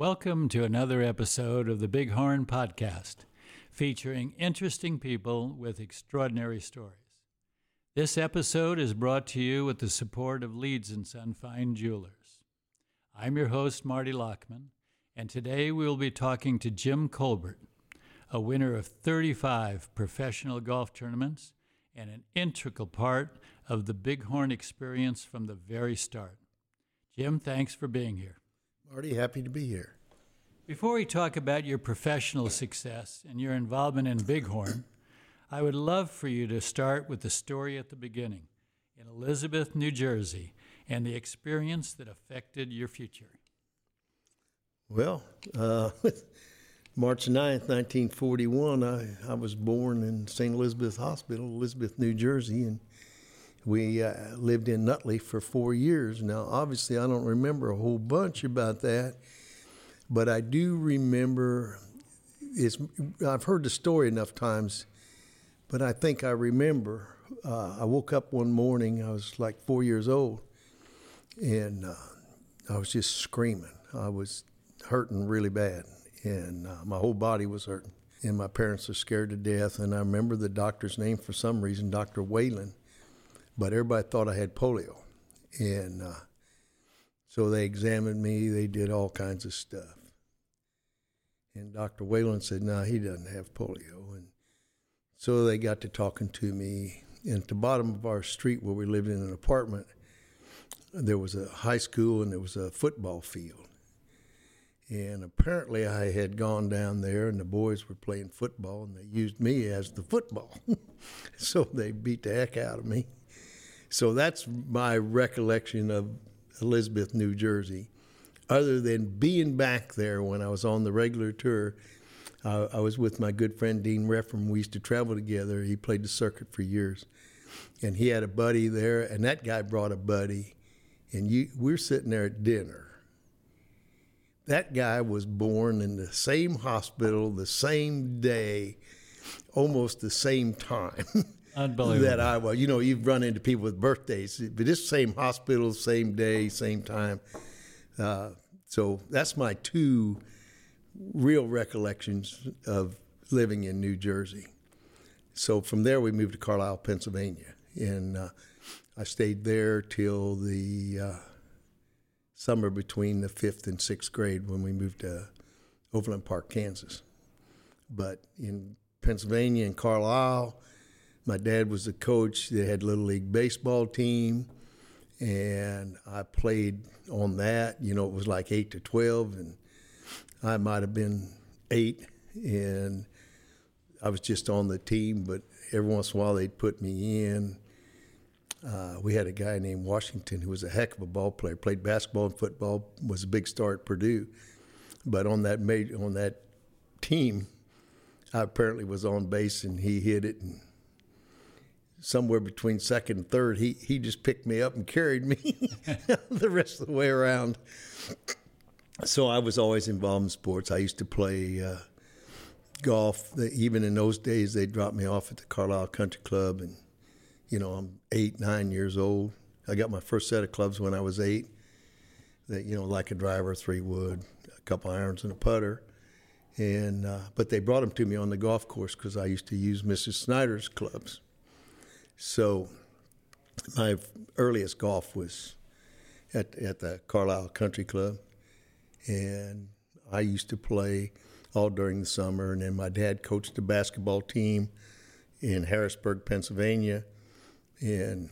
Welcome to another episode of the Bighorn Podcast, featuring interesting people with extraordinary stories. This episode is brought to you with the support of Leeds and Son Fine Jewelers. I'm your host, Marty Lockman, and today we will be talking to Jim Colbert, a winner of 35 professional golf tournaments and an integral part of the Bighorn experience from the very start. Jim, thanks for being here. Marty, happy to be here. Before we talk about your professional success and your involvement in Bighorn, I would love for you to start with the story at the beginning in Elizabeth, New Jersey, and the experience that affected your future. Well, uh, March 9th, 1941, I, I was born in St. Elizabeth Hospital, Elizabeth, New Jersey, and we uh, lived in Nutley for four years. Now, obviously, I don't remember a whole bunch about that, but I do remember. It's, I've heard the story enough times, but I think I remember. Uh, I woke up one morning. I was like four years old, and uh, I was just screaming. I was hurting really bad, and uh, my whole body was hurting. And my parents were scared to death. And I remember the doctor's name for some reason, Dr. Whalen but everybody thought I had polio. And uh, so they examined me, they did all kinds of stuff. And Dr. Whalen said, no, he doesn't have polio. And so they got to talking to me. And at the bottom of our street, where we lived in an apartment, there was a high school and there was a football field. And apparently, I had gone down there, and the boys were playing football, and they used me as the football. so they beat the heck out of me. So that's my recollection of Elizabeth, New Jersey. Other than being back there when I was on the regular tour, uh, I was with my good friend Dean Refram. We used to travel together. He played the circuit for years, and he had a buddy there, and that guy brought a buddy, and you, we're sitting there at dinner. That guy was born in the same hospital the same day, almost the same time. Unbelievable. that I was. You know, you've run into people with birthdays, but this same hospital, same day, same time. Uh, so that's my two real recollections of living in New Jersey. So from there, we moved to Carlisle, Pennsylvania, and uh, I stayed there till the uh, summer between the fifth and sixth grade when we moved to Overland Park, Kansas. But in Pennsylvania and Carlisle, my dad was the coach. They had little league baseball team, and I played on that. You know, it was like eight to twelve, and I might have been eight, and I was just on the team. But every once in a while, they'd put me in. Uh, we had a guy named Washington who was a heck of a ball player. Played basketball and football. Was a big star at Purdue, but on that major, on that team, I apparently was on base and he hit it and somewhere between second and third, he he just picked me up and carried me the rest of the way around. So I was always involved in sports. I used to play uh, golf. Even in those days, they dropped me off at the Carlisle Country Club, and you know I'm eight, nine years old. I got my first set of clubs when I was eight. That you know, like a driver, three wood, a couple irons, and a putter. And uh, but they brought them to me on the golf course because I used to use Mrs. Snyder's clubs. So my earliest golf was at at the Carlisle Country Club, and I used to play all during the summer. And then my dad coached the basketball team in Harrisburg, Pennsylvania, and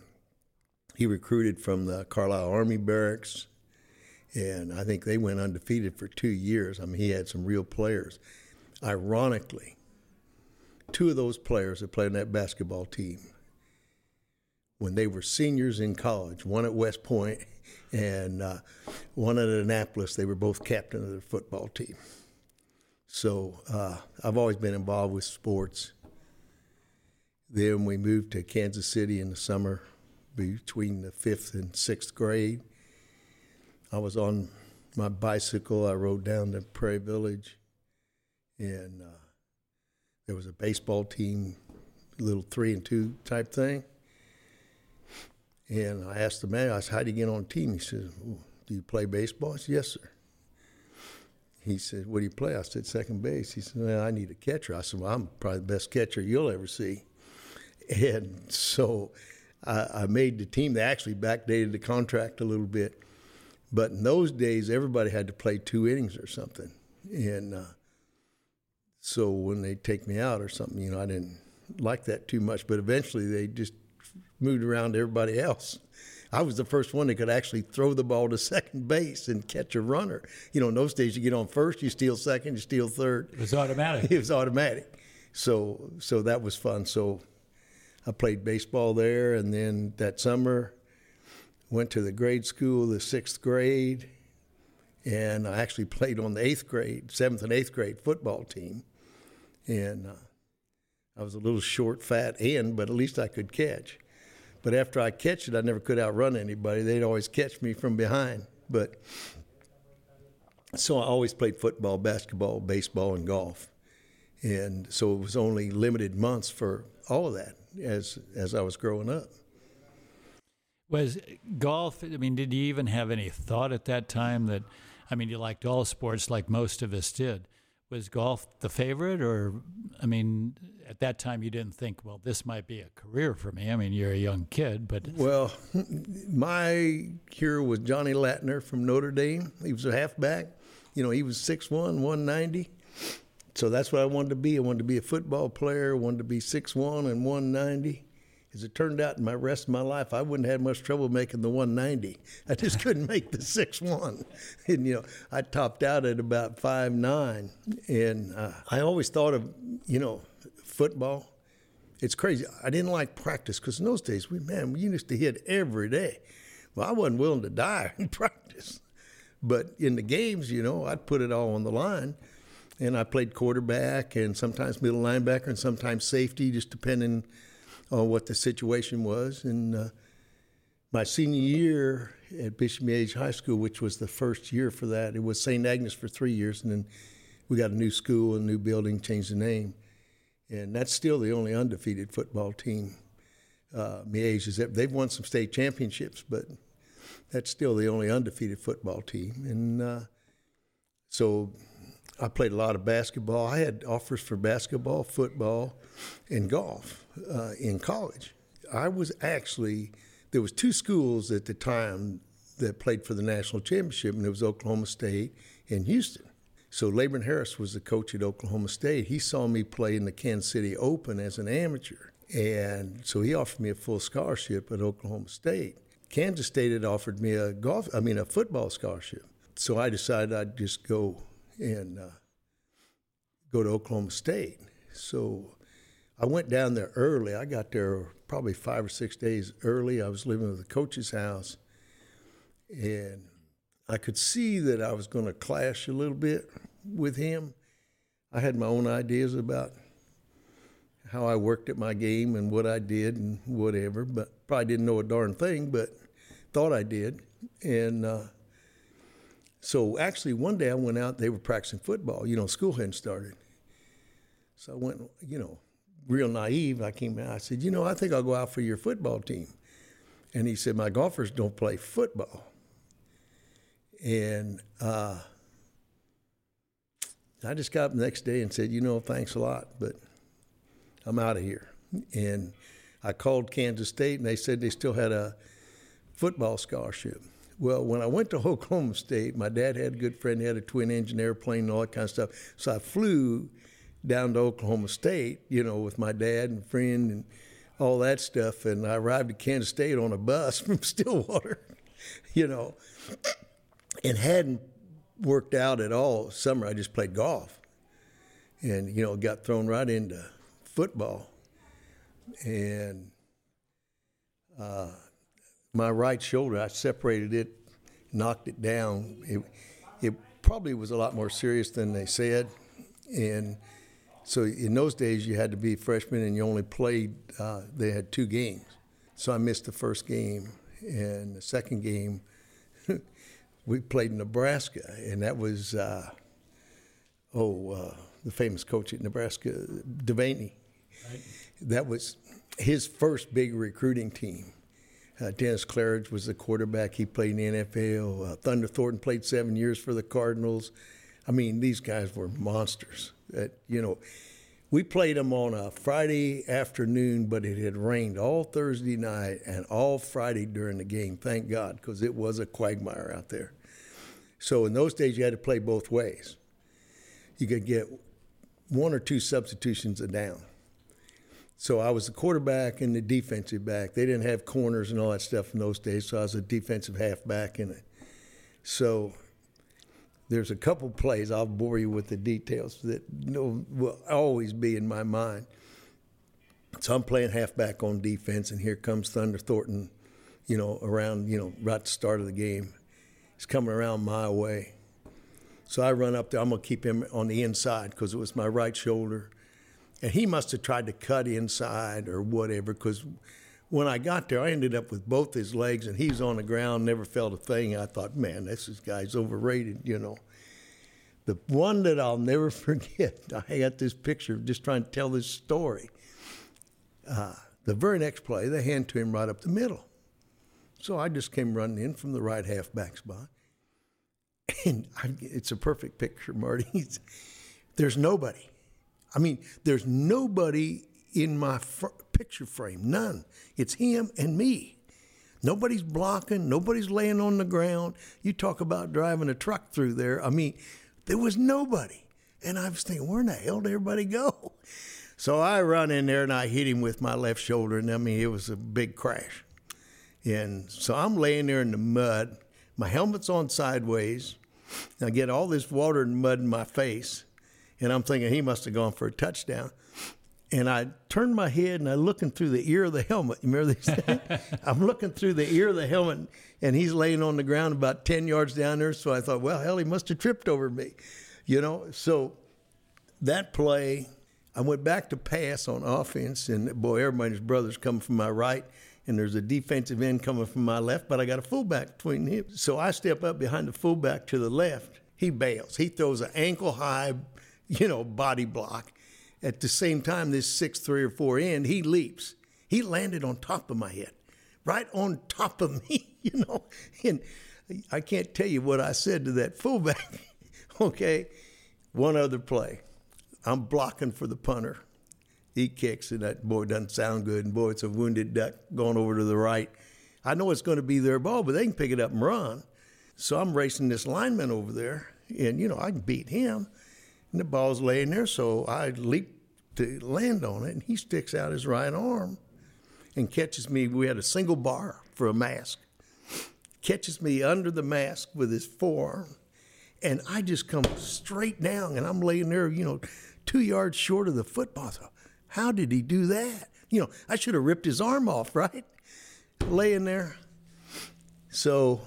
he recruited from the Carlisle Army Barracks. And I think they went undefeated for two years. I mean, he had some real players. Ironically, two of those players that played on that basketball team when they were seniors in college, one at West Point and uh, one at Annapolis. They were both captain of their football team. So uh, I've always been involved with sports. Then we moved to Kansas City in the summer between the fifth and sixth grade. I was on my bicycle. I rode down to Prairie Village, and uh, there was a baseball team, little three and two type thing and I asked the man, I said, how do you get on a team? He said, Do you play baseball? I said, Yes, sir. he said, "What do you play?" I said, "Second base." He said, well, "I need a catcher." I said, "Well, I'm probably the best catcher you'll ever see." And so I, I made the team. They actually backdated the contract a little bit, but in those days, everybody had to play two innings or something, and uh, so when they take me out or something, you know, I didn't like that too much. But eventually, they just moved around to everybody else. I was the first one that could actually throw the ball to second base and catch a runner. You know, in those days, you get on first, you steal second, you steal third. It was automatic. it was automatic. So, so that was fun. So, I played baseball there, and then that summer, went to the grade school, the sixth grade, and I actually played on the eighth grade, seventh and eighth grade football team. And uh, I was a little short, fat end, but at least I could catch. But after I catch it, I never could outrun anybody. They'd always catch me from behind. But so I always played football, basketball, baseball, and golf. And so it was only limited months for all of that as as I was growing up. Was golf? I mean, did you even have any thought at that time that? I mean, you liked all sports like most of us did. Was golf the favorite, or I mean, at that time you didn't think, well, this might be a career for me. I mean, you're a young kid, but well, my hero was Johnny Lattner from Notre Dame. He was a halfback. You know, he was 6'1", 190 so that's what I wanted to be. I wanted to be a football player. I wanted to be 6'1 and 190. As it turned out, in my rest of my life, I wouldn't have much trouble making the 190. I just couldn't make the 6'1. And, you know, I topped out at about 5'9. And uh, I always thought of, you know, football. It's crazy. I didn't like practice because in those days, we man, we used to hit every day. Well, I wasn't willing to die in practice. But in the games, you know, I'd put it all on the line and I played quarterback and sometimes middle linebacker and sometimes safety, just depending on what the situation was. And uh, my senior year at Bishop Miege High School, which was the first year for that, it was St. Agnes for three years, and then we got a new school, a new building, changed the name, and that's still the only undefeated football team. Uh, Miege is they've won some state championships, but that's still the only undefeated football team, and uh, so I played a lot of basketball. I had offers for basketball, football, and golf uh, in college. I was actually there was two schools at the time that played for the national championship, and it was Oklahoma State and Houston. So Labron Harris was the coach at Oklahoma State. He saw me play in the Kansas City Open as an amateur, and so he offered me a full scholarship at Oklahoma State. Kansas State had offered me a golf, I mean a football scholarship. So I decided I'd just go and uh, go to Oklahoma State. So I went down there early. I got there probably five or six days early. I was living at the coach's house, and I could see that I was going to clash a little bit with him. I had my own ideas about how I worked at my game and what I did and whatever, but probably didn't know a darn thing, but thought I did. And uh, so actually, one day I went out. They were practicing football. You know, school hadn't started. So I went. You know, real naive. I came out. I said, you know, I think I'll go out for your football team. And he said, my golfers don't play football. And uh, I just got up the next day and said, you know, thanks a lot, but I'm out of here. And I called Kansas State, and they said they still had a football scholarship. Well, when I went to Oklahoma State, my dad had a good friend, he had a twin engine airplane and all that kind of stuff. So I flew down to Oklahoma State, you know, with my dad and friend and all that stuff. And I arrived at Kansas State on a bus from Stillwater, you know, and hadn't worked out at all summer. I just played golf and, you know, got thrown right into football. And, uh, my right shoulder. I separated it, knocked it down. It, it probably was a lot more serious than they said. And so in those days, you had to be a freshman and you only played, uh, they had two games. So I missed the first game. And the second game, we played Nebraska. And that was, uh, oh, uh, the famous coach at Nebraska, Devaney. Right. That was his first big recruiting team uh, Dennis Claridge was the quarterback. He played in the NFL. Uh, Thunder Thornton played seven years for the Cardinals. I mean, these guys were monsters. That you know, we played them on a Friday afternoon, but it had rained all Thursday night and all Friday during the game. Thank God, because it was a quagmire out there. So in those days, you had to play both ways. You could get one or two substitutions a down. So I was the quarterback and the defensive back. They didn't have corners and all that stuff in those days, so I was a defensive halfback in it. So there's a couple plays I'll bore you with the details that will always be in my mind. So I'm playing halfback on defense, and here comes Thunder Thornton, you know, around you know right at the start of the game. He's coming around my way, so I run up there. I'm gonna keep him on the inside because it was my right shoulder and he must have tried to cut inside or whatever, because when I got there, I ended up with both his legs, and he's on the ground, never felt a thing. I thought, man, this guy's overrated, you know. The one that I'll never forget, I got this picture just trying to tell this story. Uh, the very next play, they hand to him right up the middle. So I just came running in from the right half back spot. And I, it's a perfect picture, Marty. There's nobody. I mean, there's nobody in my fr- picture frame, none. It's him and me. Nobody's blocking, nobody's laying on the ground. You talk about driving a truck through there. I mean, there was nobody. And I was thinking, where in the hell did everybody go? So I run in there and I hit him with my left shoulder, and I mean, it was a big crash. And so I'm laying there in the mud. My helmet's on sideways. I get all this water and mud in my face. And I'm thinking he must have gone for a touchdown. And I turn my head and I'm looking through the ear of the helmet. You remember this? I'm looking through the ear of the helmet and he's laying on the ground about 10 yards down there. So I thought, well, hell, he must have tripped over me. You know, so that play, I went back to pass on offense. And boy, everybody's brother's coming from my right and there's a defensive end coming from my left, but I got a fullback between him. So I step up behind the fullback to the left. He bails. He throws an ankle high you know, body block. At the same time, this six, three, or four end, he leaps. He landed on top of my head, right on top of me, you know. And I can't tell you what I said to that fullback. okay, one other play. I'm blocking for the punter. He kicks, and that boy doesn't sound good. And boy, it's a wounded duck going over to the right. I know it's going to be their ball, but they can pick it up and run. So I'm racing this lineman over there, and you know I can beat him. And the ball's laying there, so I leap to land on it, and he sticks out his right arm and catches me. We had a single bar for a mask. Catches me under the mask with his forearm, and I just come straight down, and I'm laying there, you know, two yards short of the football. How did he do that? You know, I should have ripped his arm off, right? Laying there. So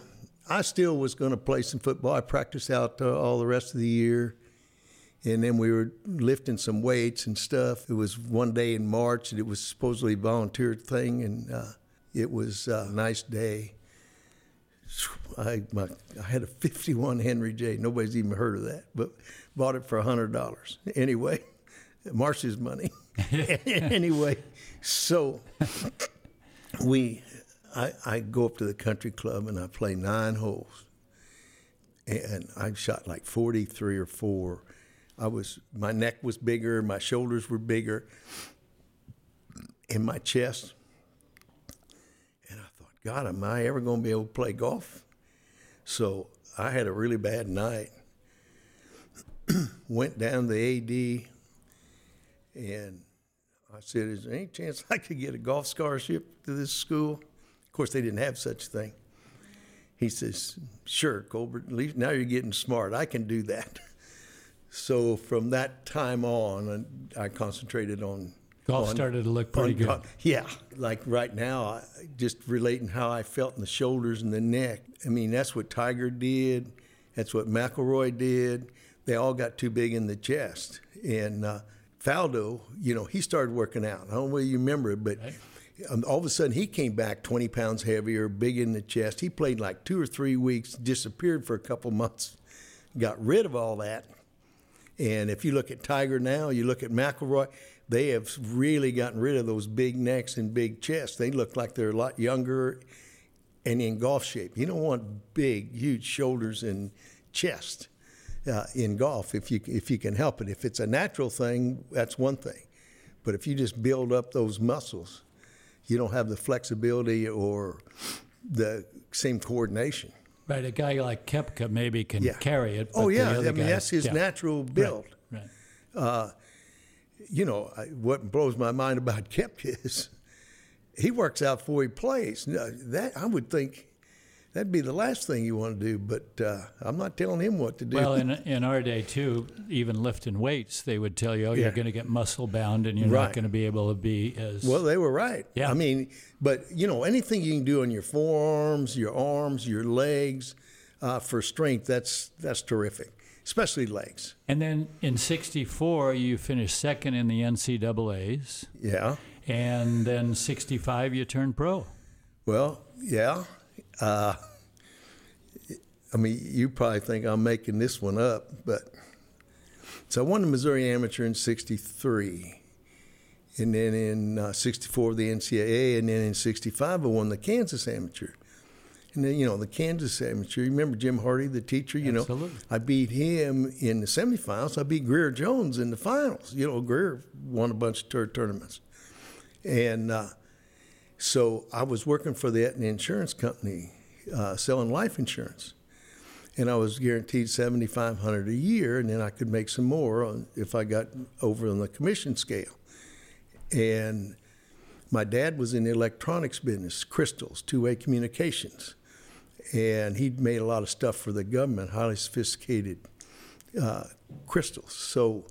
I still was going to play some football. I practiced out uh, all the rest of the year and then we were lifting some weights and stuff. It was one day in March, and it was supposedly a volunteer thing, and uh, it was a nice day. I, my, I had a 51 Henry J. Nobody's even heard of that, but bought it for $100. Anyway, Marcia's money. anyway, so we, I, I go up to the country club and I play nine holes. And I shot like 43 or 4 I was my neck was bigger, my shoulders were bigger, and my chest. And I thought, God, am I ever going to be able to play golf? So I had a really bad night. Went down to the AD, and I said, "Is there any chance I could get a golf scholarship to this school?" Of course, they didn't have such a thing. He says, "Sure, Colbert. At least now you're getting smart. I can do that." So from that time on, I concentrated on golf. On, started to look pretty good. Golf. Yeah, like right now, just relating how I felt in the shoulders and the neck. I mean, that's what Tiger did. That's what McIlroy did. They all got too big in the chest. And uh, Faldo, you know, he started working out. I don't know whether you remember it, but. Right. Um, all of a sudden, he came back 20 pounds heavier, big in the chest. He played like two or three weeks, disappeared for a couple months, got rid of all that, and if you look at Tiger now, you look at McIlroy, they have really gotten rid of those big necks and big chests. They look like they're a lot younger and in golf shape. You don't want big, huge shoulders and chest. Uh, in golf if you if you can help it. If it's a natural thing, that's one thing, but if you just build up those muscles, you don't have the flexibility or the same coordination. Right, a guy like Koepka maybe can Yeah. carry it. Oh yeah, I mean guys- that's his yeah. natural build. Right. right. you know, I, what blows my mind about Koepka is he works out before he plays. Now, that I would think that'd be the last thing you want to do, but uh, I'm not telling him what to do. Well, in, in our day too, even lifting weights, they would tell you, "Oh, Yeah. you're going to get muscle bound, and you're not going to be able to be as." well, they were right. Yeah. I mean, but you know, anything you can do on your forearms, your arms, your legs uh, for strength, that's that's terrific, especially legs. and then in '64, you finished second in the NCAA's, Yeah. and then '65, you turned pro. Well, yeah. Uh, I mean, you probably think I'm making this one up, but so I won the Missouri Amateur in '63, and then in uh, '64 the NCAA, and then in '65 I won the Kansas Amateur. And then you know the Kansas Amateur. You remember Jim Hardy, the teacher? You Absolutely. know, I beat him in the semifinals. I beat Grier Jones in the finals. You know, Grier won a bunch of tournaments, and. Uh, so I was working for the Aetna Insurance Company, uh, selling life insurance, and I was guaranteed seventy five hundred a year, and then I could make some more if I got over on the commission scale. And my dad was in the electronics business, crystals, two way communications, and he'd made a lot of stuff for the government, highly sophisticated uh, crystals. So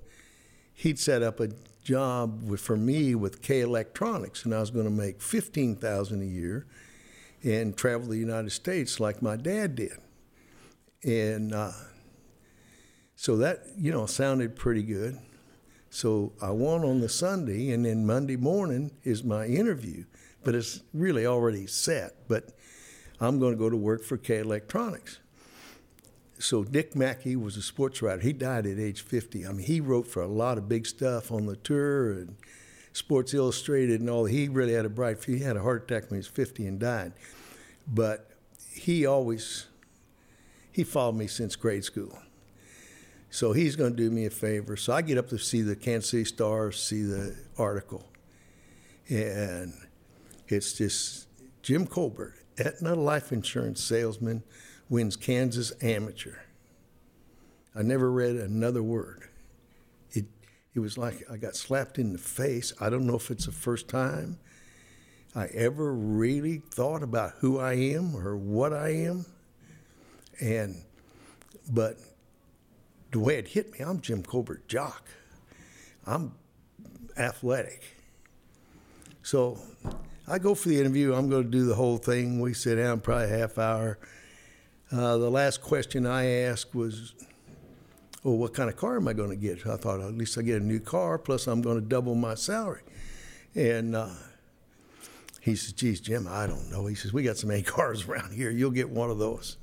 he'd set up a job with, for me with K Electronics, and I was going to make fifteen thousand a year and travel the United States like my dad did. And uh, so that you know sounded pretty good. So I won on the Sunday, and then Monday morning is my interview, but it's really already set. But I'm going to go to work for K Electronics so Dick Mackey was a sports writer. He died at age 50. I mean, he wrote for a lot of big stuff on the tour and Sports Illustrated and all. He really had a bright future. He had a heart attack when he was 50 and died. But he always he followed me since grade school. So he's going to do me a favor. So I get up to see the Kansas City Star, see the article, and it's just Jim Colbert, Aetna life insurance salesman, wins Kansas amateur. I never read another word. It it was like I got slapped in the face. I don't know if it's the first time I ever really thought about who I am or what I am. And but the way it hit me, I'm Jim Colbert jock. I'm athletic. So I go for the interview. I'm going to do the whole thing. We sit down probably half hour. Uh, the last question I asked was, "Well, what kind of car am I going to get?" I thought at least I get a new car. Plus, I'm going to double my salary. And uh, he says, "Geez, Jim, I don't know." He says, "We got some A cars around here. You'll get one of those."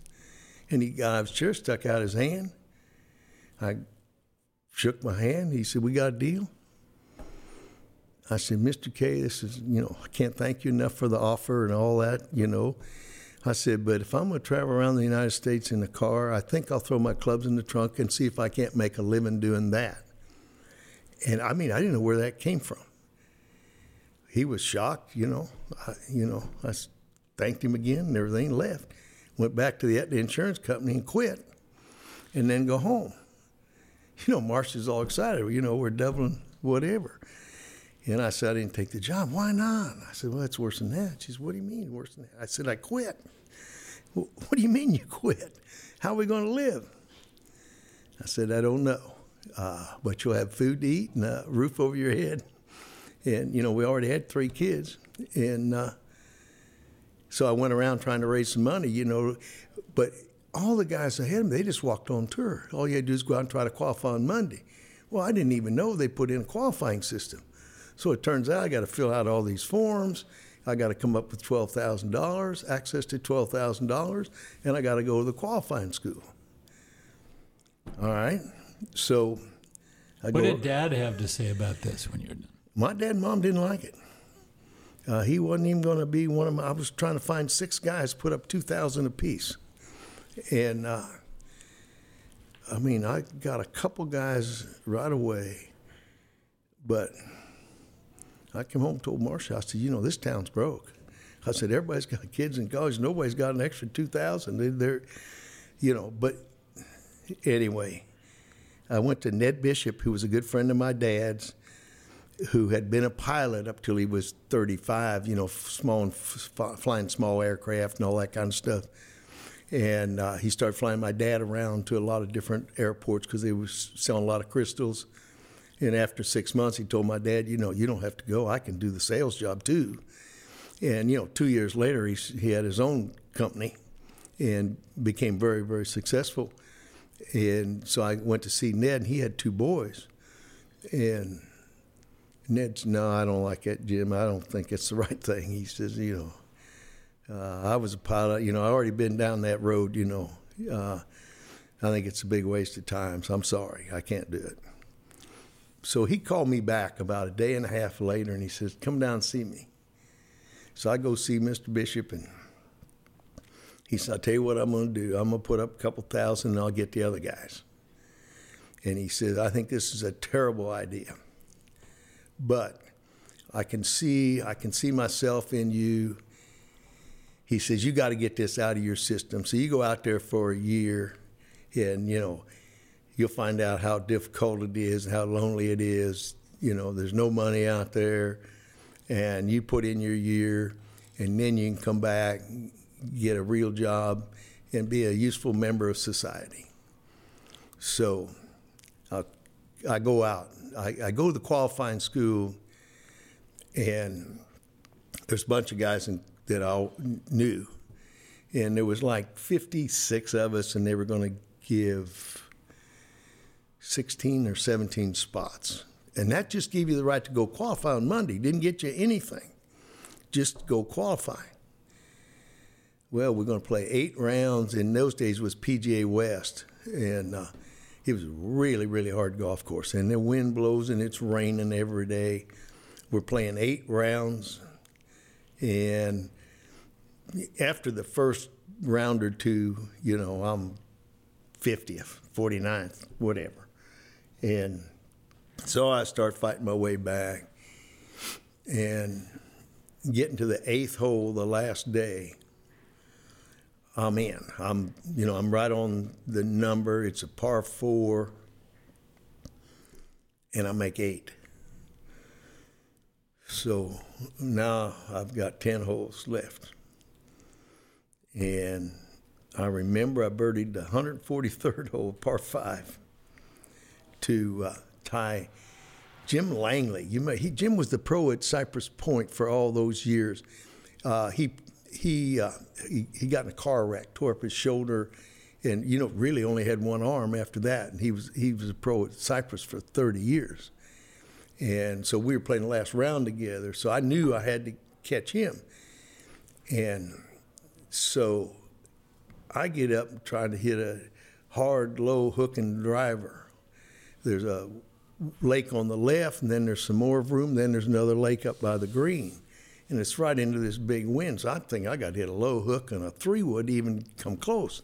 And he got his chair, stuck out his hand. I shook my hand. He said, "We got a deal." I said, Mr. K, this is, you know, I can't thank you enough for the offer and all that, you know. I said, but if I'm going to travel around the United States in a car, I think I'll throw my clubs in the trunk and see if I can't make a living doing that. And I mean, I didn't know where that came from. He was shocked, you know. I, you know, I thanked him again and everything, left. Went back to the insurance company and quit, and then go home. You know, Marcia's all excited. You know, we're doubling whatever. And I said, I didn't take the job. Why not? I said, well, it's worse than that. She said, what do you mean worse than that? I said, I quit. "Well, what do you mean you quit? How are we going to live? I said, I don't know. Uh, but you'll have food to eat and a roof over your head. And, you know, we already had three kids. And uh, so I went around trying to raise some money, you know. But all the guys ahead of me, they just walked on tour. All you had to do is go out and try to qualify on Monday. Well, I didn't even know they put in a qualifying system. So it turns out I got to fill out all these forms. I got to come up with twelve thousand dollars, access to twelve thousand dollars, and I got to go to the qualifying school. All right, so I What did Dad have to say about this when you're done? My dad and mom didn't like it. Uh, he wasn't even going to be one of my. I was trying to find six guys put up two thousand apiece, and uh, I mean, I got a couple guys right away, but I came home and told Marcia, I said, you know, this town's broke. I said, everybody's got kids in college. Nobody's got an extra 2000 they, They're, you know, but anyway, I went to Ned Bishop, who was a good friend of my dad's, who had been a pilot up till he was 35, you know, small flying small aircraft and all that kind of stuff. And uh, he started flying my dad around to a lot of different airports because they were selling a lot of crystals. And after six months, he told my dad, you know, you don't have to go. I can do the sales job too. And, you know, two years later, he, he had his own company and became very, very successful. And so I went to see Ned, and he had two boys. And Ned said, No, I don't like that, Jim. I don't think it's the right thing. He says, You know, uh, I was a pilot. You know, I already been down that road, you know. Uh, I think it's a big waste of time, so I'm sorry. I can't do it. So he called me back about a day and a half later and he says, Come down and see me. So I go see Mr. Bishop and he said, I'll tell you what I'm going to do. I'm going to put up a couple thousand and I'll get the other guys. And he said, I think this is a terrible idea. But I can see, I can see myself in you. He says, you got to get this out of your system. So you go out there for a year and, you know, you'll find out how difficult it is, how lonely it is. You know, there's no money out there. And you put in your year and then you can come back get a real job, and be a useful member of society. So uh, I go out. I, I, go to the qualifying school, and there's a bunch of guys in, that I knew. And there was like 56 of us, and they were going to give 16 or 17 spots. And that just gave you the right to go qualify on Monday. Didn't get you anything. Just go qualify well, we're going to play eight rounds. In those days, was PGA West, and uh, it was a really, really hard golf course. And the wind blows and it's raining every day. We're playing eight rounds, and after the first round or two, you know, I'm 50th, 49th, whatever. And so I start fighting my way back and getting to the eighth hole the last day I'm in. I'm, you know, I'm right on the number. It's a par four, and I make eight. So now I've got 10 holes left. And I remember I birdied the 143rd hole, par five, to uh, tie Jim Langley. You may, he, Jim was the pro at Cypress Point for all those years. Uh, he he, uh, he, he got in a car wreck, tore up his shoulder, and you know really only had one arm after that. And he was he was a pro at Cypress for 30 years, and so we were playing the last round together. So I knew I had to catch him, and so I get up trying to hit a hard low hooking driver. There's a lake on the left, and then there's some more room. Then there's another lake up by the green and it's right into this big wind. So I think I got to hit a low hook and a three would even come close.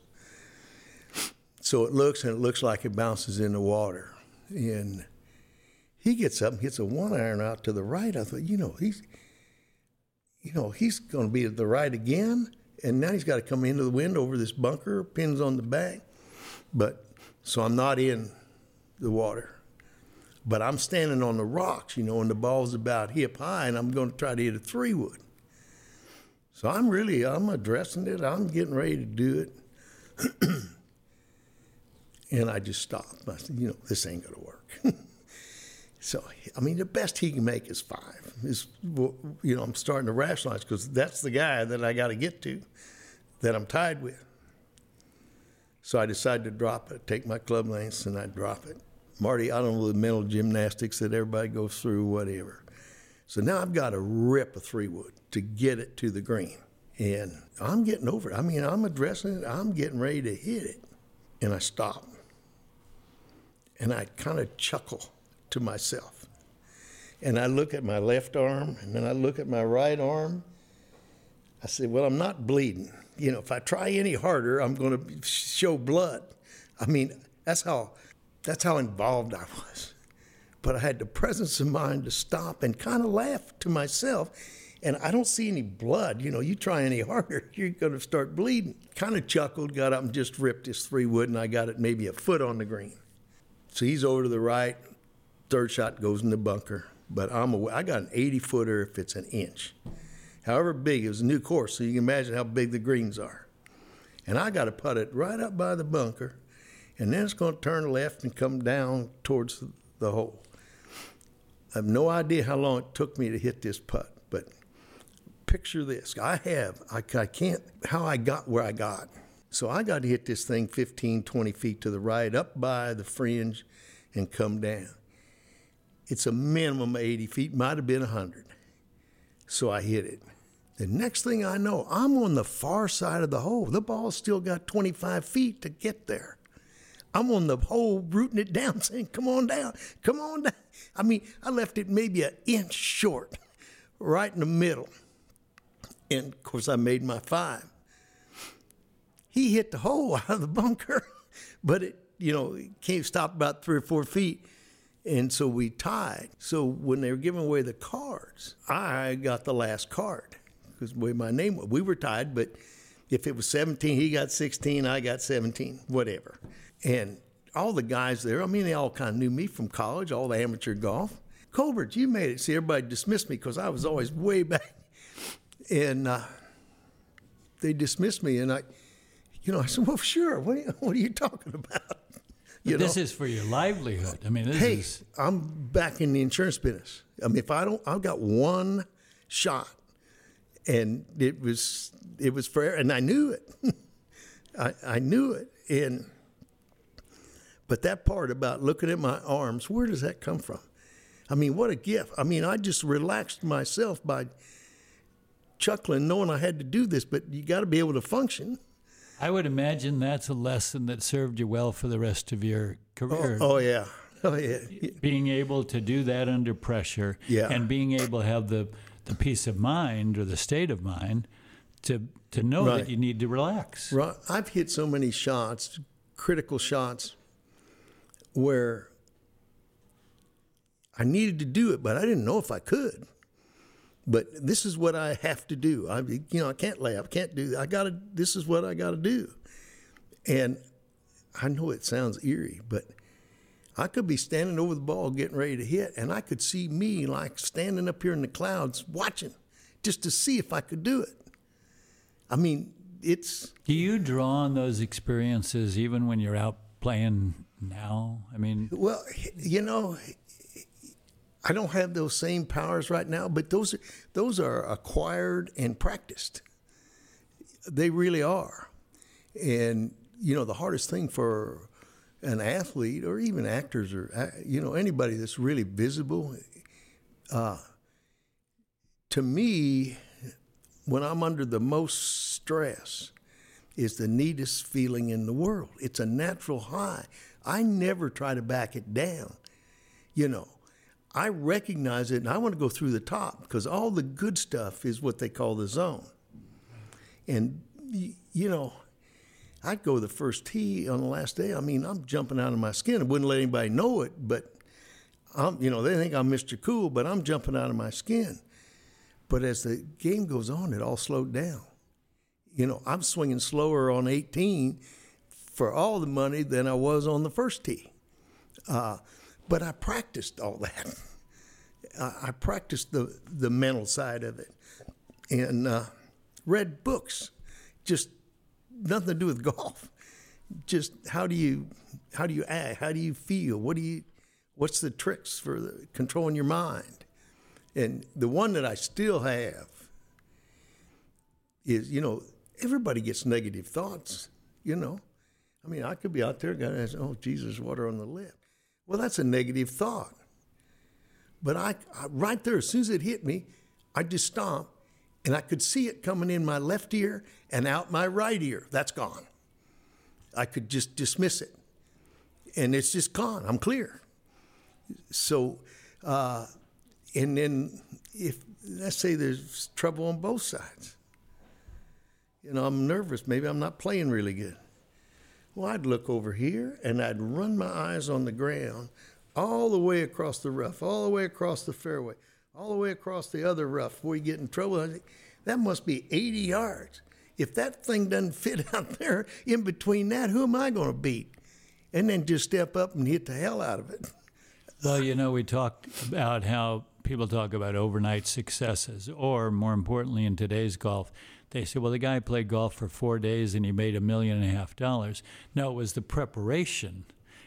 So it looks and it looks like it bounces in the water. And he gets up and hits a one iron out to the right. I thought, you know, he's you know, he's going to be at the right again. And now he's got to come into the wind over this bunker, pins on the back. But so I'm not in the water but I'm standing on the rocks, you know, and the ball's about hip high, and I'm going to try to hit a three wood. So I'm really, I'm addressing it. I'm getting ready to do it. and I just stopped. I said, you know, this ain't going to work. so, I mean, the best he can make is five. Is, you know, I'm starting to rationalize because that's the guy that I got to get to that I'm tied with. So I decided to drop it, take my club lengths, and I drop it. Marty, I don't know the mental gymnastics that everybody goes through, whatever. So now I've got to rip a three wood to get it to the green. And I'm getting over it. I mean, I'm addressing it, I'm getting ready to hit it. And I stop. And I kind of chuckle to myself. And I look at my left arm, and then I look at my right arm. I say, Well, I'm not bleeding. You know, if I try any harder, I'm going to show blood. I mean, That's how that's how involved I was. But I had the presence of mind to stop and kind of laugh to myself. And I don't see any blood. You know, you try any harder, you're going to start bleeding. Kind of chuckled, got up and just ripped his three wood, and I got it maybe a foot on the green. So he's over to the right. Third shot goes in the bunker. But I'm a, I got an 80 footer if it's an inch. However big, it was a new course, so you can imagine how big the greens are. And I got to put it right up by the bunker, and then it's going to turn left and come down towards the hole. I have no idea how long it took me to hit this putt, but picture this. I have, I, I can't, how I got where I got. So I got to hit this thing 15, 20 feet to the right, up by the fringe, and come down. It's a minimum of 80 feet, might have been 100. So I hit it. The next thing I know, I'm on the far side of the hole. The ball's still got 25 feet to get there. I'm on the hole rooting it down, saying, Come on down, come on down. I mean, I left it maybe an inch short, right in the middle. And of course, I made my five. He hit the hole out of the bunker, but it, you know, it came stop about three or four feet. And so we tied. So when they were giving away the cards, I got the last card because way my name was. We were tied, but if it was 17, he got 16, I got 17, whatever. And all the guys there, I mean, they all kind of knew me from college, all the amateur golf. Colbert, you made it. See, everybody dismissed me because I was always way back. And uh, they dismissed me. And I, you know, I said, well, sure. What are you, what are you talking about? You this know? is for your livelihood. I mean, hey, is... I'm back in the insurance business. I mean, if I don't, I've got one shot, and it was it was fair, and I knew it. I, I knew it, and but that part about looking at my arms, where does that come from? I mean, what a gift. I mean, I just relaxed myself by chuckling, knowing I had to do this, but you got to be able to function. I would imagine that's a lesson that served you well for the rest of your career. Oh, oh yeah. Oh, yeah. Being able to do that under pressure yeah. and being able to have the, the peace of mind or the state of mind to, to know right. that you need to relax. Right. I've hit so many shots, critical shots, where I needed to do it, but I didn't know if I could. But this is what I have to do. I, you know, I can't. I can't do. I gotta. This is what I gotta do. And I know it sounds eerie, but I could be standing over the ball getting ready to hit, and I could see me like standing up here in the clouds watching, just to see if I could do it. I mean, it's. Do you draw on those experiences even when you're out playing now? I mean, well, you know, I don't have those same powers right now, but those those are acquired and practiced. They really are, and you know, the hardest thing for an athlete or even actors or uh, you know anybody that's really visible. Uh, to me, when I'm under the most stress, is the neatest feeling in the world. It's a natural high. I never try to back it down. You know, I recognize it and I want to go through the top because all the good stuff is what they call the zone. And, you know, I'd go the first tee on the last day. I mean, I'm jumping out of my skin. I wouldn't let anybody know it, but, I'm, you know, they think I'm Mr. Cool, but I'm jumping out of my skin. But as the game goes on, it all slowed down. You know, I'm swinging slower on 18 for all the money than I was on the first tee. Uh, but I practiced all that. I practiced the, the mental side of it and uh, read books, just nothing to do with golf. Just how do you how do you act? How do you feel? What do you what's the tricks for the, controlling your mind? And the one that I still have is, you know, everybody gets negative thoughts, you know. I mean, I could be out there, says, oh, Jesus, water on the lip. Well, that's a negative thought. But I, I, right there, as soon as it hit me, I just stopped and I could see it coming in my left ear and out my right ear. That's gone. I could just dismiss it. And it's just gone. I'm clear. So, uh, and then if, let's say there's trouble on both sides, you know, I'm nervous. Maybe I'm not playing really good. Well, I'd look over here and I'd run my eyes on the ground all the way across the rough, all the way across the fairway, all the way across the other rough before you get in trouble. I think, that must be 80 yards. If that thing doesn't fit out there in between that, who am I going to beat? And then just step up and hit the hell out of it. Well, you know, we talked about how people talk about overnight successes, or more importantly, in today's golf, they say, well, the guy played golf for four days and he made a million and a half dollars. No, it was the preparation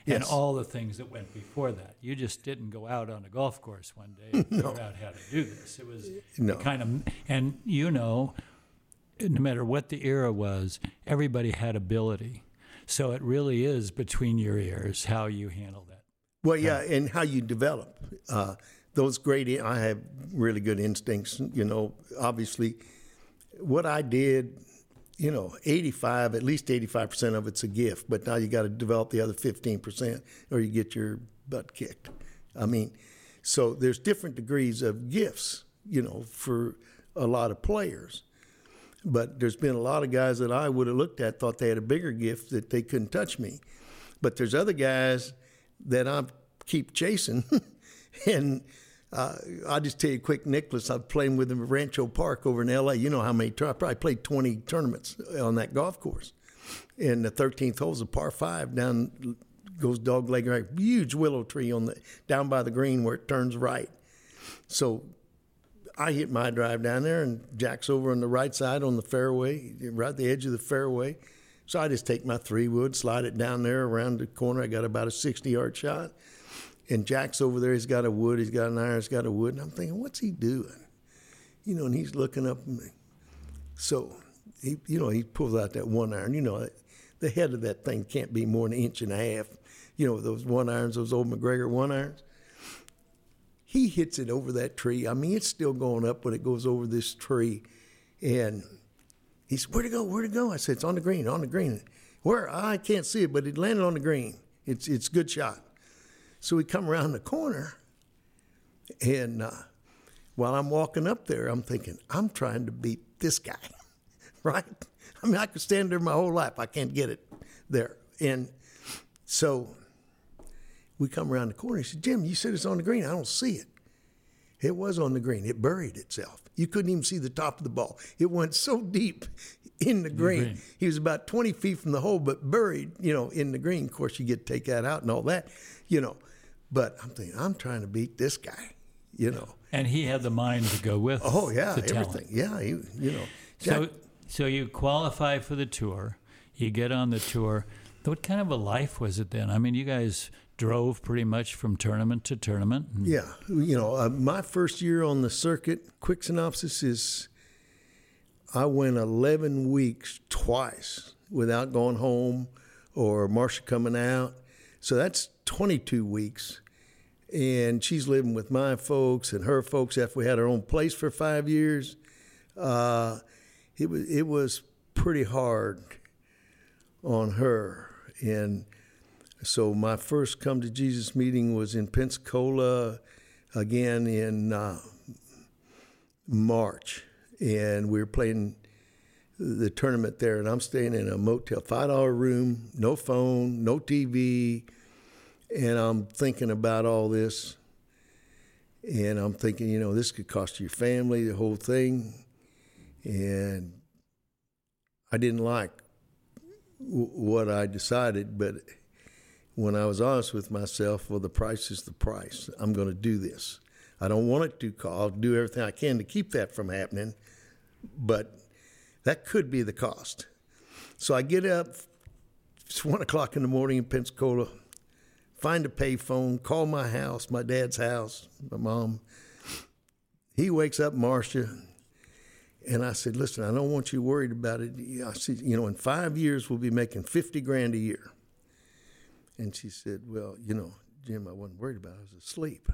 and all the things that went before that. You just didn't go out on a golf course one day and figure out how to do this. It was No. kind of, and you know, no matter what the era was, everybody had ability. So it really is between your ears how you handle that. Well, yeah, and how you develop uh, those great. I have really good instincts. You know, obviously, what I did, you know, eighty-five, at least eighty-five percent of it's a gift. But now you got to develop the other fifteen percent, or you get your butt kicked. I mean, so there's different degrees of gifts. You know, for a lot of players. But there's been a lot of guys that I would have looked at thought they had a bigger gift that they couldn't touch me. But there's other guys that I keep chasing, and uh, I'll just tell you quick, Nicklaus. I'm playing with him at Rancho Park over in L.A. You know how many? I probably played 20 tournaments on that golf course, and the 13th hole's a par five down goes dog leg right, huge willow tree on the down by the green where it turns right. So I hit my drive down there, and Jack's over on the right side on the fairway, right at the edge of the fairway. So I just take my three wood, slide it down there around the corner. I got about a 60 yard shot. And Jack's over there, he's got a wood, he's got an iron, he's got a wood. And I'm thinking, what's he doing? You know, and he's looking up at me. So, he, you know, he pulls out that one iron. You know, the head of that thing can't be more than an inch and a half. You know, those one irons, those old MacGregor one irons he hits it over that tree. I mean, it's still going up when it goes over this tree. And he said, Where'd it go? Where'd it go? I said, It's on the green, on the green. Where? Ah, I can't see it, but it landed on the green. It's it's good shot. So we come around the corner, and uh, while I'm walking up there, I'm thinking, I'm trying to beat this guy, right? I mean, I could stand there my whole life. I can't get it there. And so we come around the corner. He said, Jim, you said it's on the green. I don't see it. It was on the green. It buried itself. You couldn't even see the top of the ball. It went so deep in the green. green. He was about 20 feet from the hole, but buried, you know, in the green. Of course, you get to take that out and all that, you know. But I'm thinking, I'm trying to beat this guy, you know. And he had the mind to go with. Oh, yeah, the talent. everything. Yeah, he, you know. So, Jack- so you qualify for the tour. You get on the tour. What kind of a life was it then? I mean, you guys drove pretty much from tournament to tournament. Yeah, you know, uh, my first year on the circuit, quick synopsis is I went 11 weeks twice without going home or Marcia coming out. So that's 22 weeks. And she's living with my folks and her folks after we had our own place for five years. Uh, it was it was pretty hard on her. And so my first come to Jesus meeting was in Pensacola, again in uh, March, and we were playing the tournament there, and I'm staying in a motel, five dollar room, no phone, no TV, and I'm thinking about all this, and I'm thinking, you know, this could cost your family the whole thing, and I didn't like w- what I decided, but when I was honest with myself, well, the price is the price. I'm going to do this. I don't want it to call. I'll do everything I can to keep that from happening, but that could be the cost. So I get up. It's one o'clock in the morning in Pensacola. Find a payphone. Call my house, my dad's house, my mom. He wakes up, Marcia, and I said, "Listen, I don't want you worried about it." I said, "You know, in five years we'll be making fifty grand a year." And she said, Well, you know, Jim, I wasn't worried about it. I was asleep.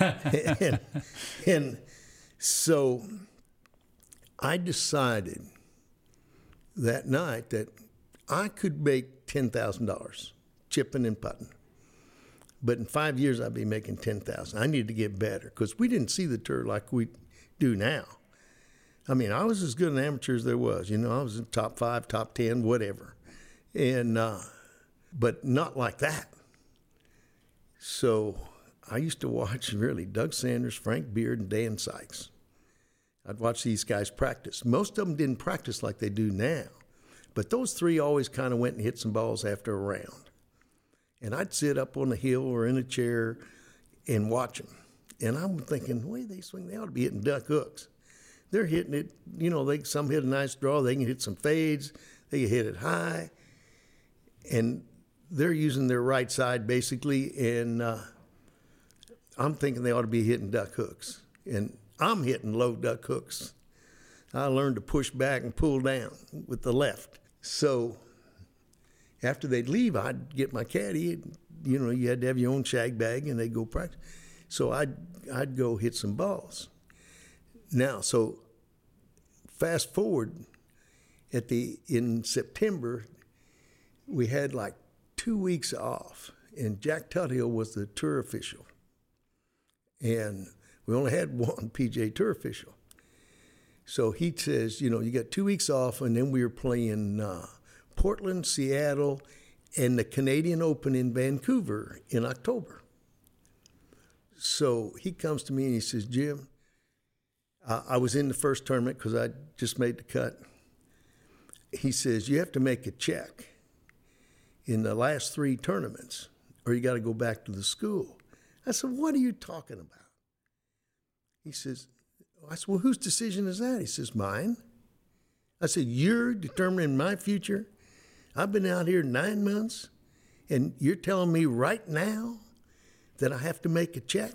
and, and so I decided that night that I could make $10,000 chipping and putting. But in five years, I'd be making 10000 I needed to get better because we didn't see the tour like we do now. I mean, I was as good an amateur as there was. You know, I was in top five, top 10, whatever. And uh, but not like that. So I used to watch really Doug Sanders, Frank Beard, and Dan Sikes. I'd watch these guys practice. Most of them didn't practice like they do now, but those three always kind of went and hit some balls after a round. And I'd sit up on the hill or in a chair and watch them. And I'm thinking, the way they swing, they ought to be hitting duck hooks. They're hitting it, you know, they some hit a nice draw, they can hit some fades, they can hit it high. And they're using their right side basically, and uh, I'm thinking they ought to be hitting duck hooks. And I'm hitting low duck hooks. I learned to push back and pull down with the left. So after they'd leave, I'd get my caddy. You know, you had to have your own shag bag, and they'd go practice. So I'd I'd go hit some balls. Now, so fast forward at the in September, we had like two weeks off, and Jack Tuthill was the tour official, and we only had one PGA Tour official. So he says, you know, you got two weeks off, and then we were playing uh, Portland, Seattle, and the Canadian Open in Vancouver in October. So he comes to me and he says, Jim, uh, I was in the first tournament because I just made the cut. He says, You have to make a check in the last three tournaments, or you got to go back to the school. I said, What are you talking about? He says, I said, Well, whose decision is that? He says, Mine. I said, You're determining my future? I've been out here nine months, and you're telling me right now that I have to make a check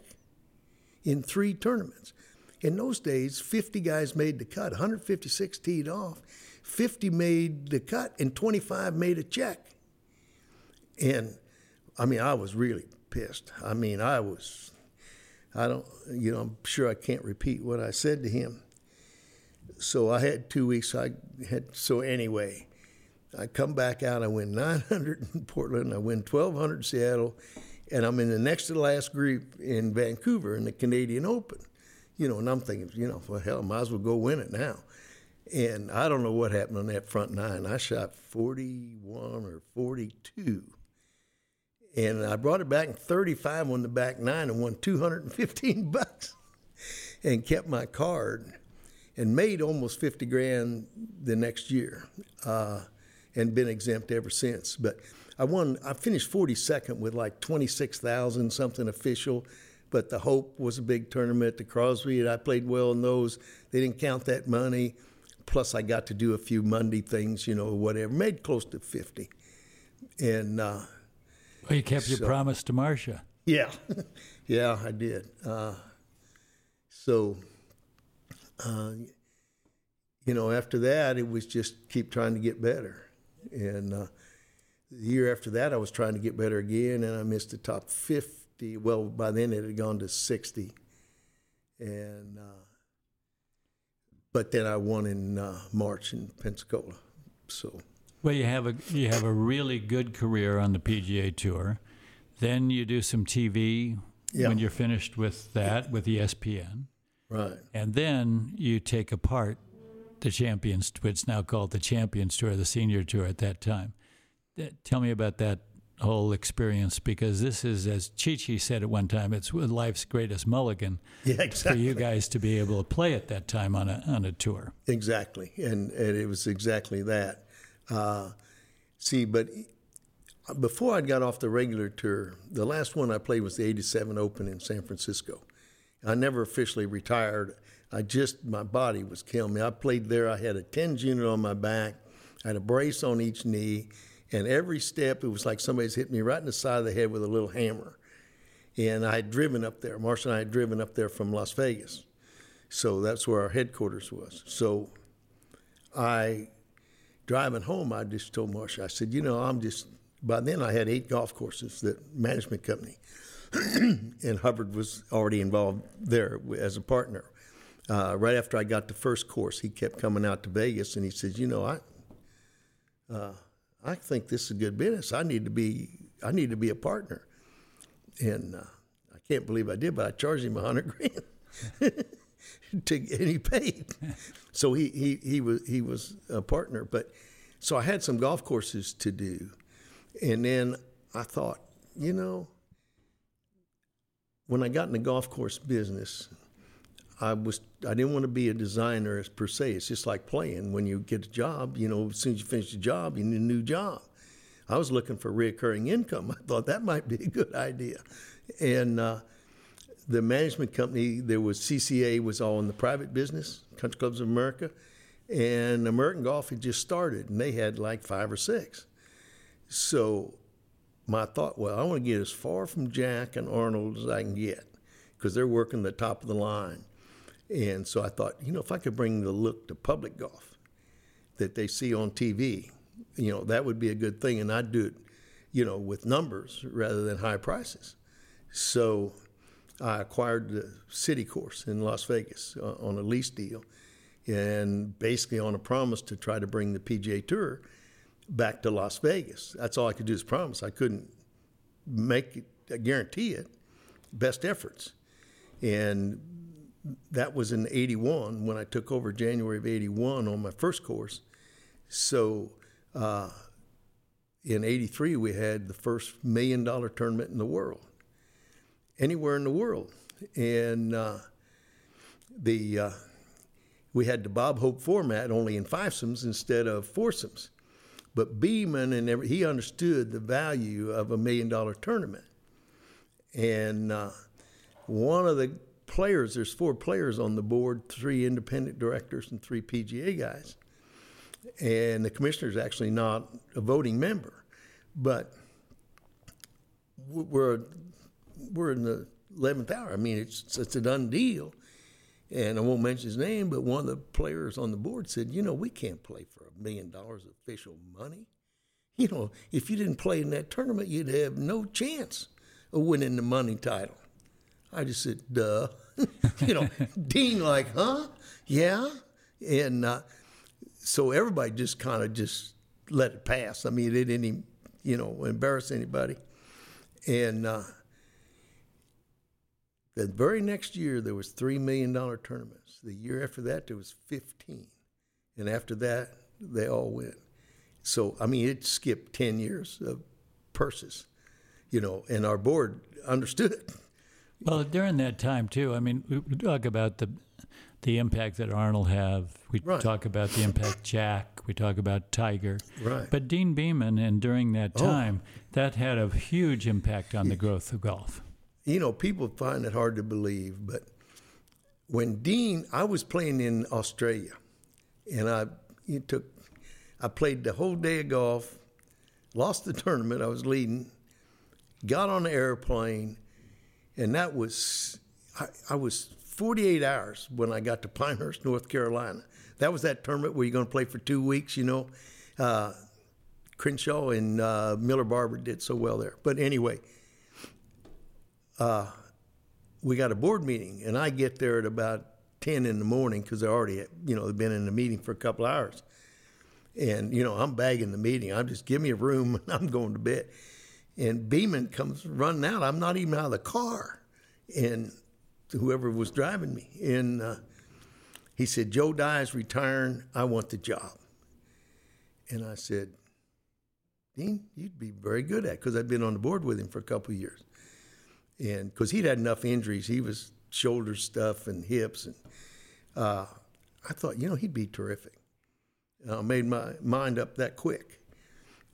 in three tournaments. In those days, 50 guys made the cut, 156 teed off, 50 made the cut, and 25 made a check. And I mean, I was really pissed. I mean, I was I don't, you know, I'm sure I can't repeat what I said to him. So I had two weeks. I had so anyway. I come back out. I win 900 in Portland. I win 1200 in Seattle, and I'm in the next to the last group in Vancouver in the Canadian Open. You know, and I'm thinking, you know, well, hell, I might as well go win it now. And I don't know what happened on that front nine. I shot 41 or 42 and I brought it back in 35 on the back nine and won 215 bucks and kept my card and made almost 50 grand the next year uh, and been exempt ever since. But I won, I finished 42nd with like 26,000 something official. But the Hope was a big tournament. The Crosby, and I played well in those. They didn't count that money. Plus, I got to do a few Monday things, you know, whatever. Made close to 50. And uh, well, you kept your promise to Marcia. Yeah, yeah, I did. Uh, so, uh, you know, after that, it was just keep trying to get better. And uh, the year after that, I was trying to get better again, and I missed the top 50. Well, by then it had gone to 60. And, uh, but then I won in uh, March in Pensacola. So, well, you have a you have a really good career on the PGA Tour. Then you do some TV yeah. when you're finished with that with ESPN. Right. And then you take apart the Champions, what's now called the Champions Tour, the Senior Tour at that time. Tell me about that whole experience because this is, as Chi said at one time, it's life's greatest mulligan. Yeah, exactly. For you guys to be able to play at that time on a on a tour. Exactly, and and it was exactly that. Uh, see, but before I got off the regular tour, the last one I played was the 87 Open in San Francisco. I never officially retired. I just, my body was killing me. I played there, I had a TENS unit on my back, I had a brace on each knee, and every step, it was like somebody's hit me right in the side of the head with a little hammer. And I had driven up there. Marcia and I had driven up there from Las Vegas. So that's where our headquarters was. So I driving home, I just told Marcia, I said, you know, I'm just, by then I had eight golf courses, that management company. and Hubbard was already involved there as a partner. Uh, right after I got the first course, he kept coming out to Vegas and he says, you know, I, uh, I think this is a good business. I need to be, I need to be a partner. And uh, I can't believe I did, but I charged him a hundred grand. to, and he paid. so he, he, he was he was a partner. But so I had some golf courses to do, And then I thought, you know, when I got in the golf course business, I was I didn't want to be a designer per se. It's just like playing. When you get a job, you know, as soon as you finish the job, you need a new job. I was looking for recurring income. I thought that might be a good idea, and uh, the management company there was CCA was all in the private business, Country Clubs of America, and American Golf had just started, and they had like five or six. So my thought, well, I want to get as far from Jack and Arnold as I can get because they're working the top of the line. And so I thought, you know, if I could bring the look to public golf that they see on TV, you know, that would be a good thing. And I'd do it, you know, with numbers rather than high prices. So I acquired the city course in Las Vegas uh, on a lease deal and basically on a promise to try to bring the PGA Tour back to Las Vegas. That's all I could do is promise. I couldn't make it, guarantee it. Best efforts. And that was in 81 when I took over January of 81 on my first course. So uh, in 83, we had the first million dollar tournament in the world, anywhere in the world. And uh, the uh, we had the Bob Hope format only in fivesomes instead of foursomes. But Beman and every, he understood the value of a million dollar tournament. And uh, one of the players, there's four players on the board, three independent directors and three PGA guys. And the commissioner is actually not a voting member. But we're, we're in the 11th hour. I mean, it's, it's a done deal and I won't mention his name, but one of the players on the board said, you know, we can't play for a million dollars of official money. You know, if you didn't play in that tournament, you'd have no chance of winning the money title. I just said, duh. you know, Dean like, huh? Yeah. And uh, so everybody just kind of just let it pass. I mean, it didn't, even, you know, embarrass anybody. And uh, the very next year, there was $3 million tournaments. The year after that, there was 15. And after that, they all went. So, I mean, it skipped 10 years of purses, you know, and our board understood it. Well, during that time, too, I mean, we talk about the the impact that Arnold have. We right. talk about the impact Jack. We talk about Tiger. Right. But Deane Beman, and during that oh. time, oh. that had a huge impact on the growth of golf you know, people find it hard to believe, but when Deane, I was playing in Australia, and I took, I played the whole day of golf, lost the tournament. I was leading, got on the airplane, and that was, I, I was 48 hours when I got to Pinehurst, North Carolina. That was that tournament where you're going to play for two weeks, you know. Uh, Crenshaw and uh, Miller Barber did so well there. But anyway, uh, we got a board meeting, and I get there at about 10 in the morning because I already, you know, they've been in the meeting for a couple hours. And, you know, I'm bagging the meeting. I'm just, give me a room and I'm going to bed. And Beman comes running out. I'm not even out of the car. And whoever was driving me. And uh, he said, Joe Dey's retiring. I want the job. And I said, Deane, you'd be very good at because I'd been on the board with him for a couple years and because he'd had enough injuries, he was shoulder stuff and hips, and uh, I thought, you know, he'd be terrific. And I made my mind up that quick,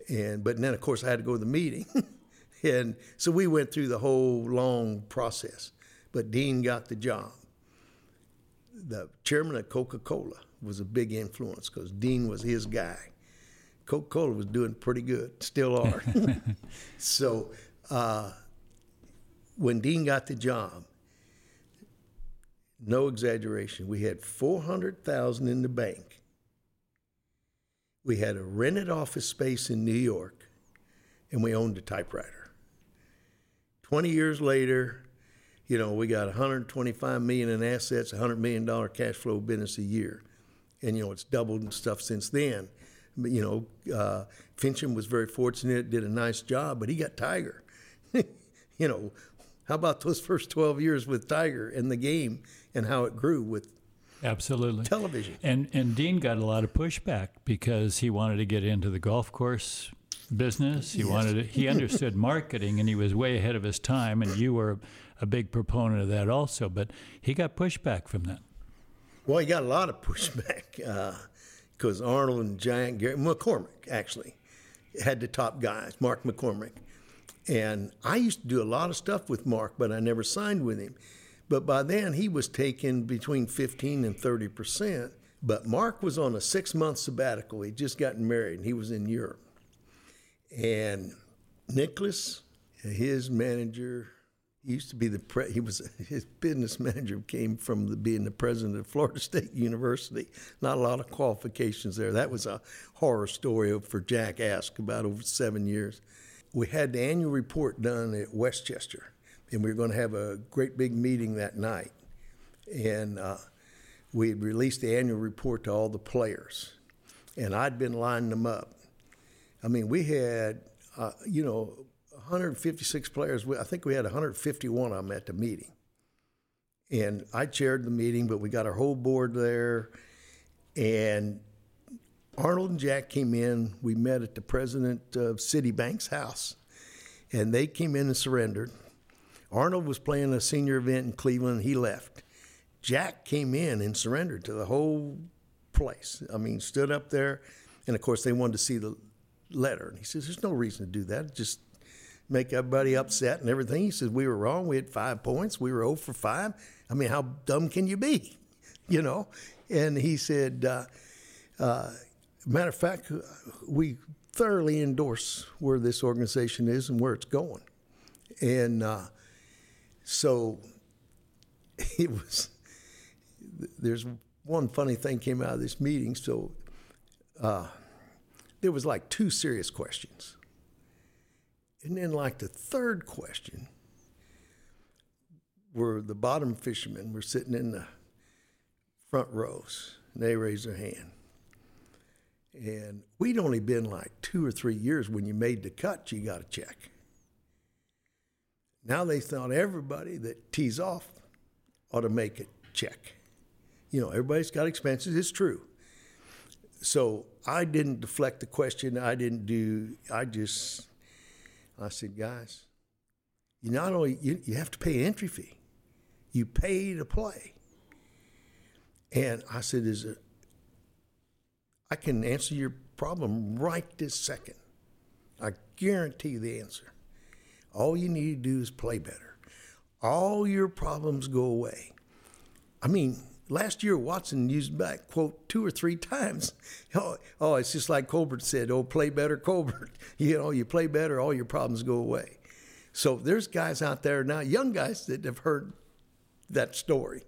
and but then of course I had to go to the meeting, and so we went through the whole long process. But Deane got the job. The chairman of Coca Cola was a big influence because Deane was his guy. Coca Cola was doing pretty good, still are. so. Uh, when Deane got the job, no exaggeration, we had 400,000 in the bank. We had a rented office space in New York and we owned a typewriter. 20 years later, you know, we got 125 million in assets, 100 million dollar cash flow business a year. And you know, it's doubled and stuff since then. But, you know, uh, Finchem was very fortunate, did a nice job, but he got Tiger. you know, how about those first 12 years with Tiger and the game and how it grew with Absolutely. Television. And and Deane got a lot of pushback because he wanted to get into the golf course business. He Yes. wanted it, he understood marketing, and he was way ahead of his time. And you were a big proponent of that also. But he got pushback from that. Well, he got a lot of pushback uh, because Arnold and Giant Gary McCormack actually had the top guys, Mark McCormack. And I used to do a lot of stuff with Mark, but I never signed with him. But by then, he was taking between 15 and 30 percent. But Mark was on a six month sabbatical. He'd just gotten married and he was in Europe. And Nicklaus, his manager, he used to be the pre- he was his business manager came from the, being the president of Florida State University. Not a lot of qualifications there. That was a horror story for Jack Ask about over seven years. We had the annual report done at Westchester, and we were going to have a great big meeting that night. And uh, we had released the annual report to all the players, and I'd been lining them up. I mean, we had, uh, you know, 156 players. I think we had 151 of them at the meeting. And I chaired the meeting, but we got our whole board there. And Arnold and Jack came in. We met at the president of Citibank's house, and they came in and surrendered. Arnold was playing a senior event in Cleveland. He left. Jack came in and surrendered to the whole place. I mean, stood up there, and of course they wanted to see the letter. And he says, "There's no reason to do that. Just make everybody upset and everything." He says, "We were wrong. We had five points. We were 0 for five. I mean, how dumb can you be, you know?" And he said, uh, uh, "Matter of fact, we thoroughly endorse where this organization is and where it's going." And uh, so it was there's one funny thing came out of this meeting. So uh, there was like two serious questions, and then like the third question, were the bottom fishermen were sitting in the front rows, and they raised their hand. And we'd only been like two or three years when you made the cut, you got a check. Now they thought everybody that tees off ought to make a check. You know, everybody's got expenses. It's true. So I didn't deflect the question. I didn't do. I just. I said, guys, you not only you, you have to pay entry fee, you pay to play. And I said, is it? I can answer your problem right this second. I guarantee the answer. All you need to do is play better. All your problems go away. I mean, last year Watson used that quote two or three times. Oh, oh, it's just like Colbert said, oh, play better, Colbert. You know, you play better, all your problems go away. So there's guys out there now, young guys that have heard that story.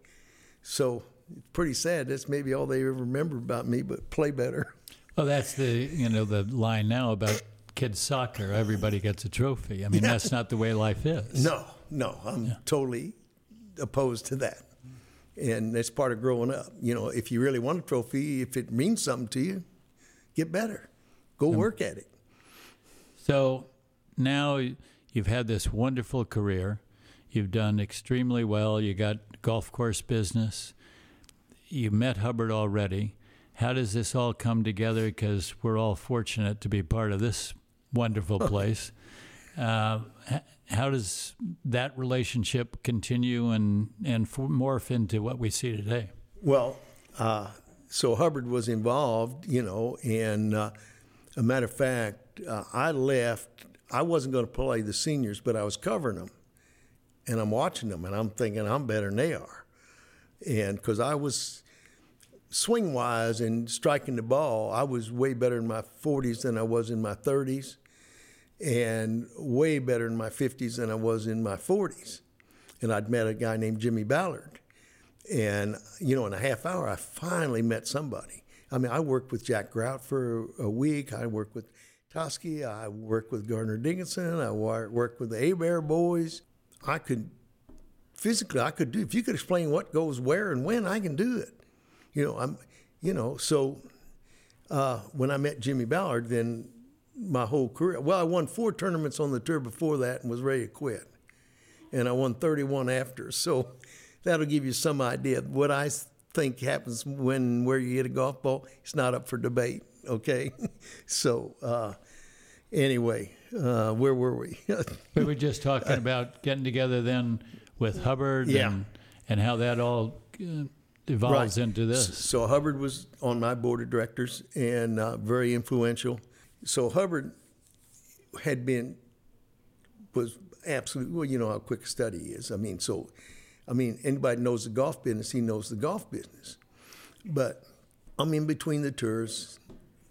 So it's pretty sad. That's maybe all they ever remember about me, but play better. Well, that's the you know the line now about kids soccer. Everybody gets a trophy. I mean, Yeah. that's not the way life is. No, no, I'm totally opposed to that. And that's part of growing up. You know, if you really want a trophy, if it means something to you, get better. Go work at it. So now you've had this wonderful career. You've done extremely well. You got golf course business. You met Hubbard already. How does this all come together? Because we're all fortunate to be part of this wonderful place. Uh, how does that relationship continue and, and morph into what we see today? Well, uh, so Hubbard was involved, you know, and uh, a matter of fact, uh, I left. I wasn't going to play the seniors, but I was covering them, and I'm watching them, and I'm thinking I'm better than they are, and because I was swing wise and striking the ball, I was way better in my 40s than I was in my 30s, and way better in my 50s than I was in my 40s. And I'd met a guy named Jimmy Ballard. And, you know, in a half hour, I finally met somebody. I mean, I worked with Jack Grout for a week. I worked with Toski. I worked with Gardner Dickinson. I worked with the Hebert boys. I could, physically, I could do, if you could explain what goes where and when, I can do it. You know, I'm, you know, so uh, when I met Jimmy Ballard, then my whole career, well, I won four tournaments on the tour before that and was ready to quit and I won 31 after. So that'll give you some idea what I think happens when where you hit a golf ball. It's not up for debate, okay? so, uh, anyway, uh, where were we? we were just talking about getting together then with Hubbard Yeah. and, and how that all uh, evolves into this. So Hubbard was on my board of directors and uh, very influential. So Hubbard had been was absolutely well. You know how quick a study is. I mean, so I mean anybody knows the golf business, he knows the golf business. But I'm in between the tours.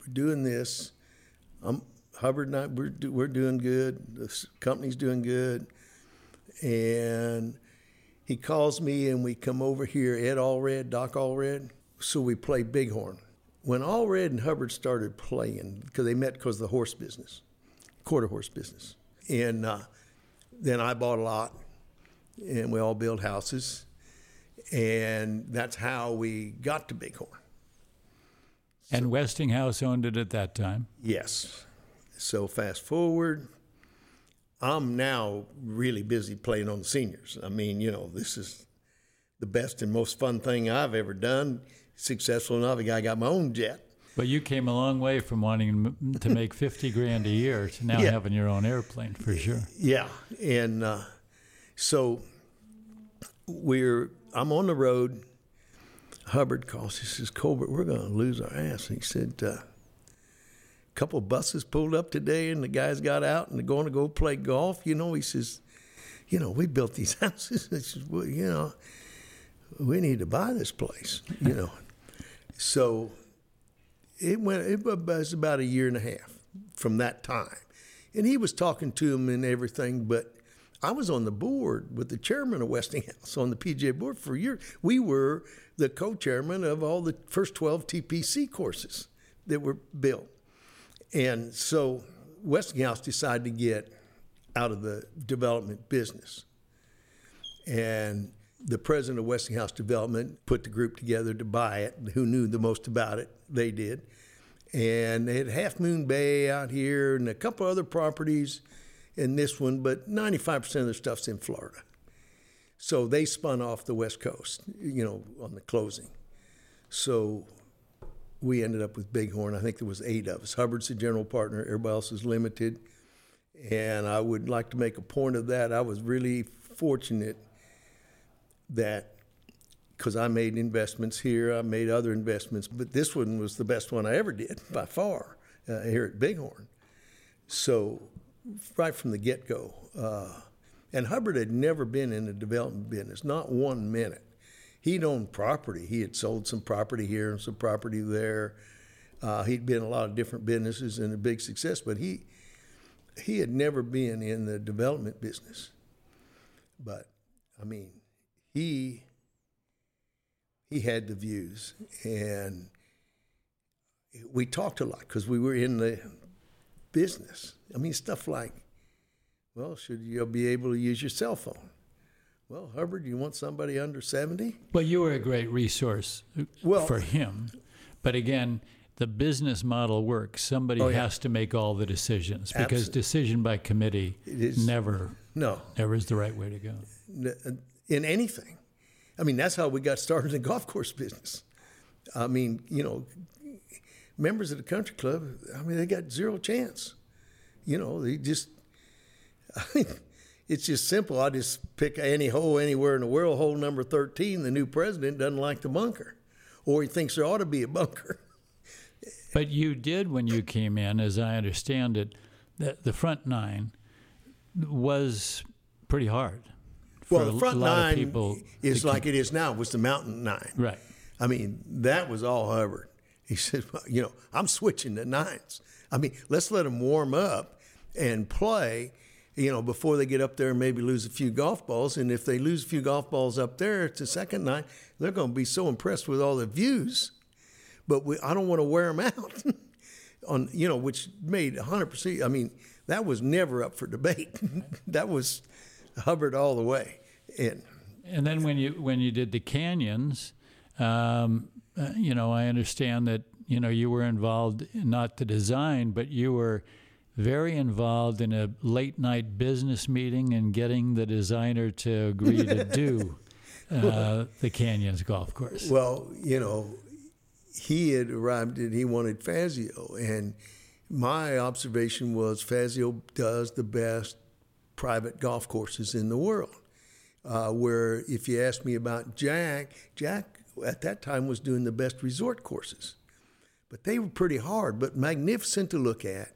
We're doing this. I'm Hubbard and I. We're do- we're doing good. The company's doing good, and he calls me and we come over here, Ed Allred, Doc Allred. So we play Bighorn. When Allred and Hubbard started playing, because they met because of the horse business, quarter horse business. And uh, then I bought a lot and we all built houses. And that's how we got to Bighorn. And Westinghouse owned it at that time. Yes. So fast forward, I'm now really busy playing on the seniors. I mean, you know, this is the best and most fun thing I've ever done. Successful enough, I got my own jet. But you came a long way from wanting to make 50 grand a year to now Yeah. having your own airplane for sure. Yeah, and uh, so we're. I'm on the road. Hubbard calls. He says, "Colbert, we're going to lose our ass." He said, uh, "A couple of buses pulled up today, and the guys got out and they're going to go play golf." You know, he says, "You know, we built these houses." He says, "Well, you know, we need to buy this place." You know, so it went. It was about a year and a half from that time, and he was talking to him and everything. But I was on the board with the chairman of Westinghouse on the PGA board for a year. We were the co-chairman of all the first twelve TPC courses that were built, and so Westinghouse decided to get out of the development business, and the president of Westinghouse Development put the group together to buy it. Who knew the most about it? They did. And they had Half Moon Bay out here and a couple other properties in this one, but 95% of their stuff's in Florida. So they spun off the West Coast, you know, on the closing. So we ended up with Bighorn. I think there was eight of us. Hubbard's the general partner. Everybody else is limited. And I would like to make a point of that. I was really fortunate that because I made investments here, I made other investments, but this one was the best one I ever did by far uh, here at Bighorn. So, right from the get go, uh, and Hubbard had never been in the development business, not one minute. He'd owned property. He had sold some property here and some property there. Uh, he'd been in a lot of different businesses and a big success, but he he had never been in the development business. But I mean, he he had the views, and we talked a lot because we were in the business. I mean, stuff like, well, should you be able to use your cell phone? Well, Hubbard, you want somebody under seventy? Well, you were a great resource uh, Well- for him. But again, the business model works. Somebody Oh, yeah. has to make all the decisions because Absol- decision by committee It is- never No, never is the right way to go. in anything. I mean, that's how we got started in the golf course business. I mean, you know, members of the country club, I mean, they got zero chance. You know, they just, it's just simple. I just pick any hole anywhere in the world, hole number 13. The new president doesn't like the bunker, or he thinks there ought to be a bunker. But you did when you came in, as I understand it, the, the front nine was pretty hard. Well, the front nine is like it is now, was the mountain nine. Right. I mean, that was all Hubbard. He said, well, you know, I'm switching to nines. I mean, let's let them warm up and play, you know, before they get up there and maybe lose a few golf balls. And if they lose a few golf balls up there to second night, they're going to be so impressed with all the views. But we, I don't want to wear them out on, you know, which made 100%. I mean, that was never up for debate. that was Hubbard all the way. And And then when you when you did the canyons, um, uh, you know, I understand that you know you were involved in not the design, but you were very involved in a late night business meeting and getting the designer to agree to do uh, the canyons golf course. Well, you know, he had arrived and he wanted Fazio, and my observation was Fazio does the best private golf courses in the world. Uh, where if you ask me about Jack, Jack at that time was doing the best resort courses. But they were pretty hard, but magnificent to look at.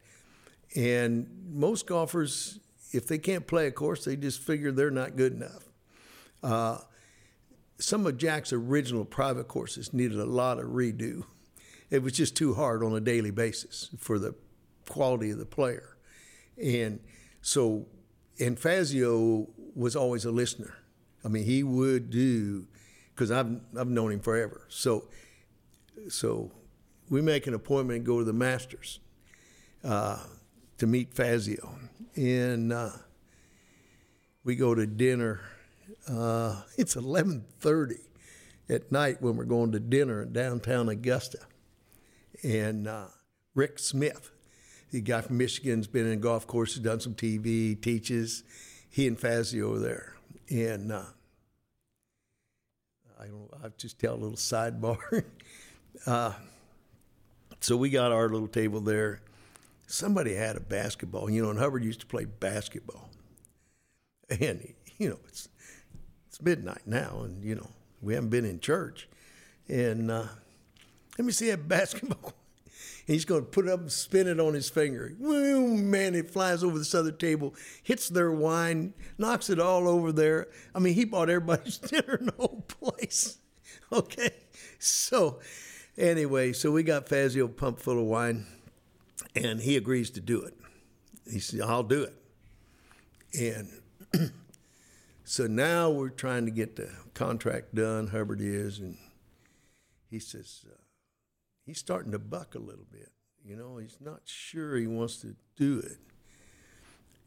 And most golfers, if they can't play a course, they just figure they're not good enough. Uh, some of Jack's original private courses needed a lot of redo. It was just too hard on a daily basis for the quality of the player. And so, and Fazio was always a listener. I mean, he would do because I've I've known him forever. So, so we make an appointment and go to the Masters uh, to meet Fazio, and uh, we go to dinner. Uh, it's eleven thirty at night when we're going to dinner in downtown Augusta, and uh, Rick Smith, the guy from Michigan's been in golf courses, done some TV, teaches. He and Fazio are there, and uh, I don't. I'll just tell a little sidebar. uh, so we got our little table there. Somebody had a basketball, you know, and Hubbard used to play basketball. And you know, it's it's midnight now, and you know, we haven't been in church. And uh, let me see that basketball. he's going to put it up and spin it on his finger. Woo, man, it flies over this other table, hits their wine, knocks it all over there. I mean, he bought everybody's dinner in the whole place. Okay. So, anyway, so we got Fazio pumped full of wine, and he agrees to do it. He said, I'll do it. And so now we're trying to get the contract done, Hubbard is, and he says, uh, he's starting to buck a little bit. You know, he's not sure he wants to do it.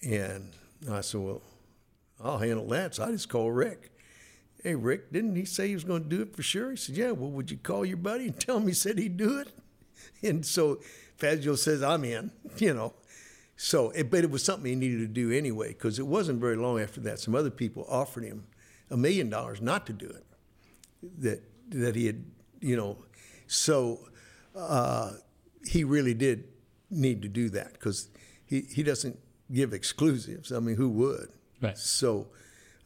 And I said, Well, I'll handle that. So I just called Rick. Hey, Rick, didn't he say he was going to do it for sure? He said, Yeah, well, would you call your buddy and tell him he said he'd do it? And so Fazio says, I'm in, you know. So, it, but it was something he needed to do anyway, because it wasn't very long after that. Some other people offered him a million dollars not to do it. That that he had, you know. So uh, he really did need to do that because he, he doesn't give exclusives. I mean, who would? Right. So,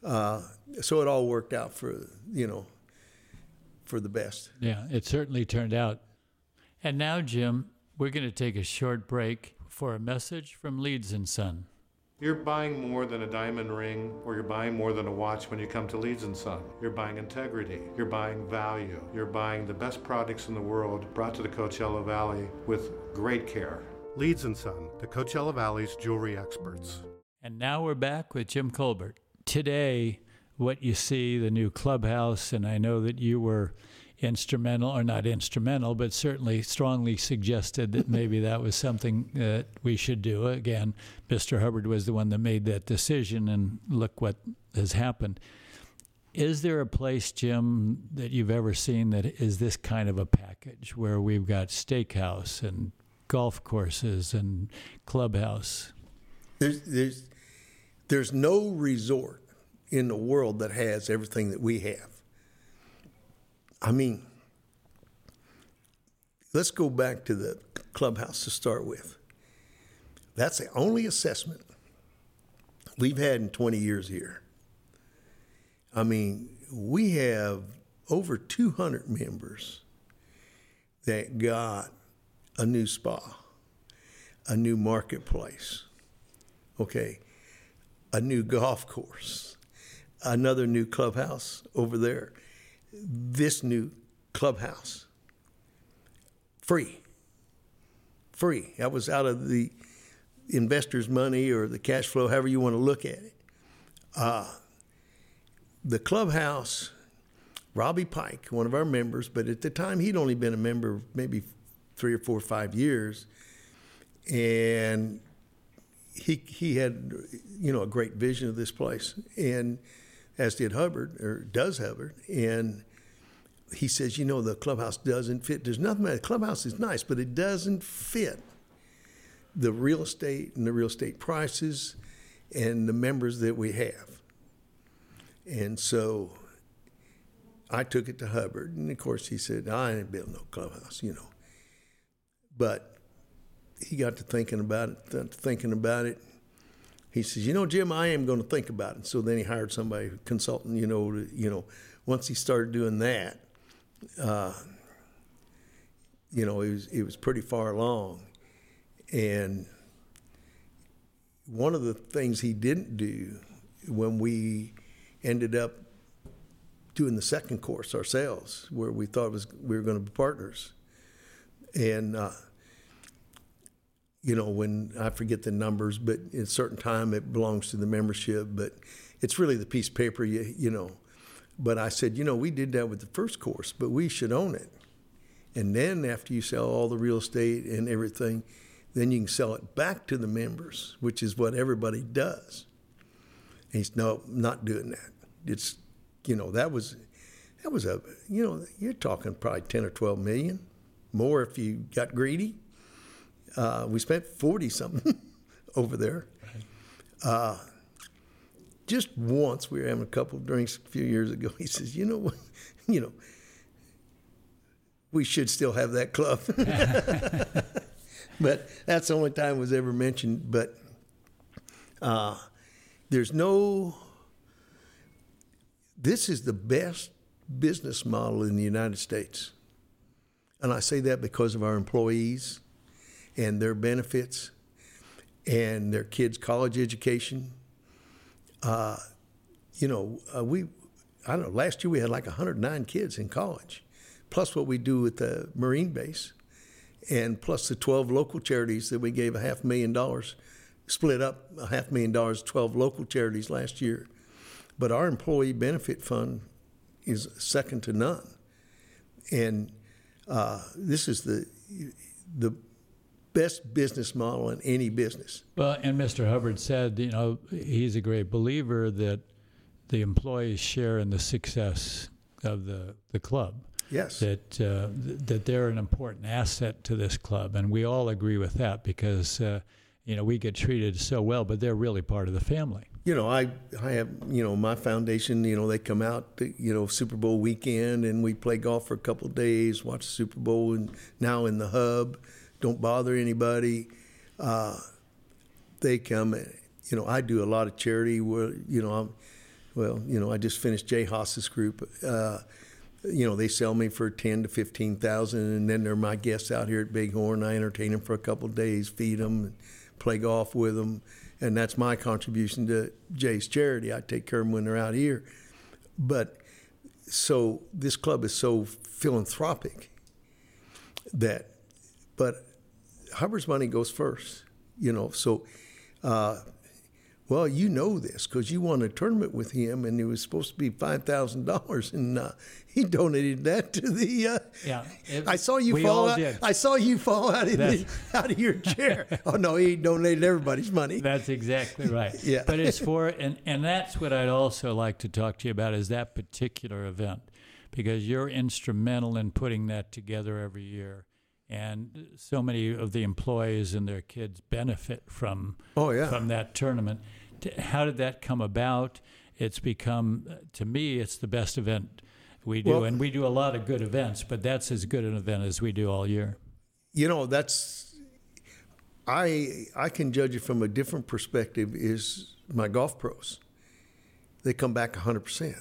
uh, so it all worked out for you know for the best. Yeah, it certainly turned out. And now, Jim, we're going to take a short break for a message from Leeds and Son. You're buying more than a diamond ring or you're buying more than a watch when you come to Leeds & Son. You're buying integrity. You're buying value. You're buying the best products in the world brought to the Coachella Valley with great care. Leeds & Son, the Coachella Valley's jewelry experts. And now we're back with Jim Colbert. Today, what you see, the new clubhouse, and I know that you were instrumental, or not instrumental, but certainly strongly suggested that maybe that was something that we should do. Again, Mr. Hubbard was the one that made that decision, and look what has happened. Is there a place, Jim, that you've ever seen that is this kind of a package where we've got steakhouse and golf courses and clubhouse? There's, there's, there's no resort in the world that has everything that we have. I mean, let's go back to the clubhouse to start with. That's the only assessment we've had in 20 years here. I mean, we have over 200 members that got a new spa, a new marketplace, okay, a new golf course, another new clubhouse over there this new clubhouse free. Free. That was out of the investor's money or the cash flow, however you want to look at it. Uh, the clubhouse, Robbie Pike, one of our members, but at the time he'd only been a member maybe three or four or five years, and he he had you know a great vision of this place, and as did Hubbard or does Hubbard, and he says, you know, the clubhouse doesn't fit. There's nothing. About it. The clubhouse is nice, but it doesn't fit the real estate and the real estate prices and the members that we have. And so I took it to Hubbard, and of course he said, I ain't building no clubhouse, you know. But he got to thinking about it, thinking about it. He says, "You know, Jim, I am going to think about it." So then he hired somebody, consultant. You know, to, you know, once he started doing that, uh, you know, it was it was pretty far along, and one of the things he didn't do when we ended up doing the second course ourselves, where we thought was we were going to be partners, and uh, you know when I forget the numbers, but at a certain time it belongs to the membership, but it's really the piece of paper you you know. But I said, you know, we did that with the first course, but we should own it. And then after you sell all the real estate and everything, then you can sell it back to the members, which is what everybody does. And he's no, not doing that. It's you know, that was that was a you know, you're talking probably ten or twelve million, more if you got greedy. Uh, we spent forty something over there. Uh, just once we were having a couple of drinks a few years ago. He says, "You know what? You know, we should still have that club." but that's the only time it was ever mentioned. But uh, there's no this is the best business model in the United States. And I say that because of our employees and their benefits and their kids' college education. Uh, you know, uh, we, I don't know, last year we had like 109 kids in college, plus what we do at the Marine base, and plus the 12 local charities that we gave a half million dollars, split up a half million dollars, 12 local charities last year. But our employee benefit fund is second to none. And uh, this is the, the best business model in any business. Well, and Mr. Hubbard said, you know, he's a great believer that the employees share in the success of the, the club. Yes. That uh, that they're an important asset to this club, and we all agree with that because uh, you know we get treated so well, but they're really part of the family you know, I I have you know my foundation. You know, they come out you know Super Bowl weekend and we play golf for a couple of days, watch the Super Bowl, and now in the hub, don't bother anybody. Uh, they come. You know, I do a lot of charity. Where you know, I'm, well, you know, I just finished Jay Haas's group. Uh, you know, they sell me for ten to fifteen thousand, and then they're my guests out here at Bighorn. I entertain them for a couple days, feed them, play golf with them and that's my contribution to Jay's charity. I take care of them when they're out here. But so this club is so philanthropic that, but Hubbard's money goes first, you know. So uh, well, you know this because you won a tournament with him, and it was supposed to be five thousand dollars, and uh, he donated that to the. Uh, yeah, it, I saw you fall. Out, I saw you fall out of the, out of your chair. oh no, he donated everybody's money. That's exactly right. yeah, but it's for and and that's what I'd also like to talk to you about is that particular event, because you're instrumental in putting that together every year and so many of the employees and their kids benefit from oh, yeah. from that tournament. How did that come about? It's become uh, to me it's the best event we do, well, and we do a lot of good events, but that's as good an event as we do all year. You know, that's I I can judge it from a different perspective. Is my golf pros? They come back hundred percent.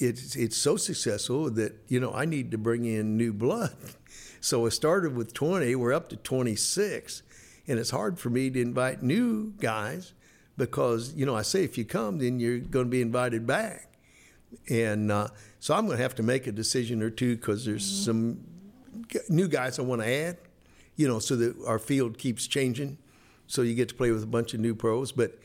It's it's so successful that you know I need to bring in new blood. So it started with 20, we're up to 26. And it's hard for me to invite new guys because, you know, I say if you come, then you're going to be invited back. And uh, so I'm going to have to make a decision or two because there's mm-hmm. some new guys I want to add, you know, so that our field keeps changing. So you get to play with a bunch of new pros. But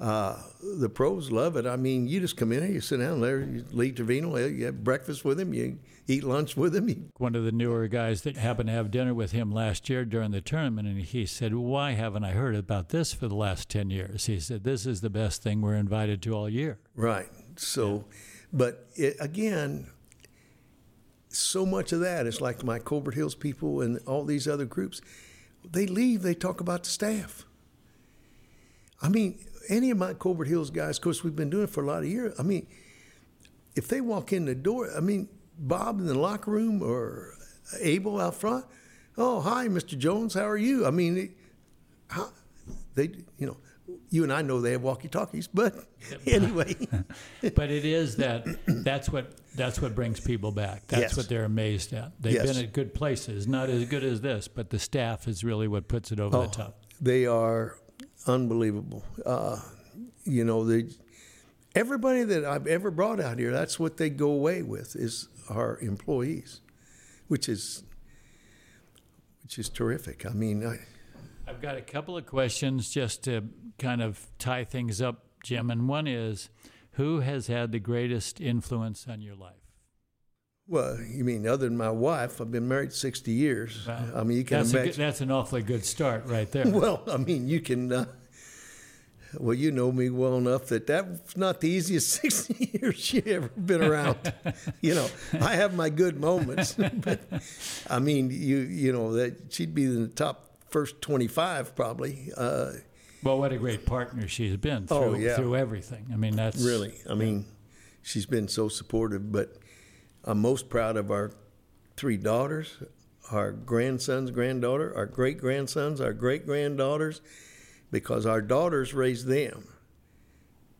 uh, the pros love it. I mean, you just come in here, you sit down there, you Lee Trevino, you have breakfast with him, you eat lunch with him. One of the newer guys that happened to have dinner with him last year during the tournament, and he said, Why haven't I heard about this for the last 10 years? He said, This is the best thing we're invited to all year. Right. So, yeah. but it, again, so much of that is like my Colbert Hills people and all these other groups. They leave, they talk about the staff. I mean, any of my Colbert Hills guys, of course, we've been doing it for a lot of years. I mean, if they walk in the door, I mean, Bob in the locker room or Abel out front, oh, hi, Mr. Jones, how are you? I mean, how, they, you know, you and I know they have walkie-talkies, but anyway, But it is that that's what that's what brings people back. That's Yes. what they're amazed at. They've Yes. been at good places, not as good as this, but the staff is really what puts it over Oh. the top. they are unbelievable. Uh, you know, they, everybody that I've ever brought out here, that's what they go away with is our employees, which is which is terrific. I mean, I, I've got a couple of questions just to kind of tie things up, Jim. And one is, who has had the greatest influence on your life? Well, you mean other than my wife? I've been married sixty years. Wow. I mean, you can That's, a good, that's an awfully good start right there. Well, I mean, you can. Uh, well, you know me well enough that that's not the easiest 60 years she ever been around. you know, I have my good moments, but I mean, you you know that she'd be in the top first 25 probably. Uh, Well, what a great partner she's been through, Oh, yeah. through everything. I mean, that's really, I mean, she's been so supportive. But I'm most proud of our three daughters, our grandsons, granddaughter, our great grandsons, our great granddaughters, because our daughters raised them,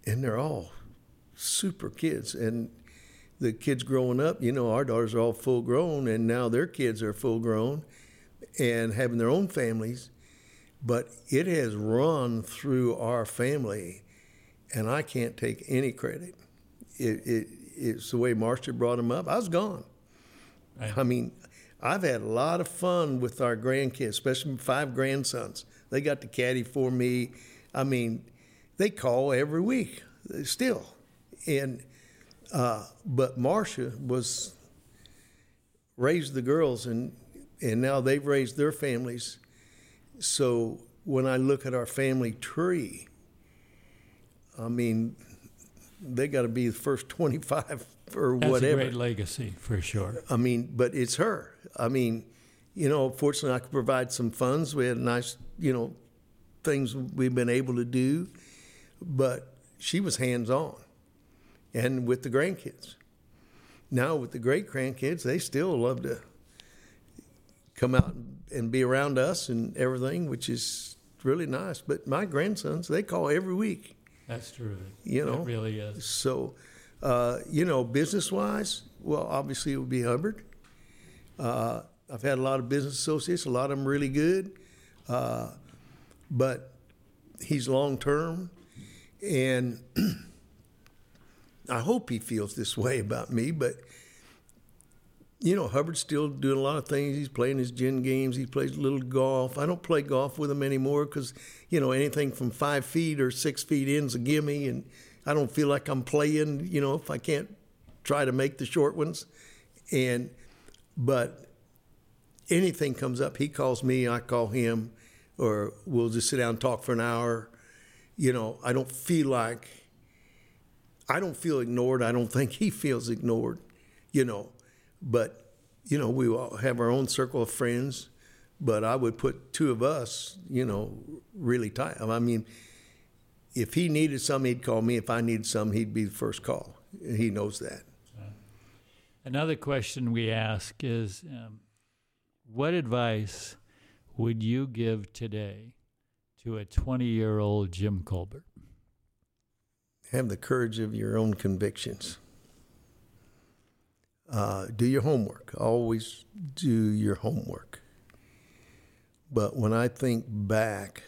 and they're all super kids. And the kids growing up, you know, our daughters are all full grown, and now their kids are full grown and having their own families. But it has run through our family, and I can't take any credit. It, it, it's the way Marcia brought them up. I was gone. Right. I mean, I've had a lot of fun with our grandkids, especially my five grandsons. They got the caddy for me. I mean, they call every week still, and uh, but Marcia was raised the girls, and and now they've raised their families. So when I look at our family tree, I mean, they got to be the first twenty-five or that's whatever. That's a great legacy for sure. I mean, but it's her. I mean, you know, fortunately, I could provide some funds. We had nice, you know, things we've been able to do, but she was hands on, and with the grandkids. Now with the great grandkids, they still love to come out and be around us and everything, which is really nice. But my grandsons, they call every week. That's true. You know, it really is. So, uh, you know, business wise, well, obviously it would be Hubbard. Uh, I've had a lot of business associates, a lot of them really good, uh, but he's long term, and I hope he feels this way about me. But you know, Hubbard's still doing a lot of things. He's playing his gin games. He plays a little golf. I don't play golf with him anymore because, you know, anything from five feet or six feet in's a gimme, and I don't feel like I'm playing. You know, if I can't try to make the short ones, and but anything comes up, he calls me, I call him, or we'll just sit down and talk for an hour. You know, I don't feel like I don't feel ignored. I don't think he feels ignored. You know, but you know we all have our own circle of friends. But I would put two of us, you know, really tight. I mean, if he needed some, he'd call me. If I needed some, he'd be the first call. He knows that. Another question we ask is um, what advice would you give today to a 20 year old Jim Colbert? Have the courage of your own convictions. Uh, do your homework. Always do your homework. But when I think back,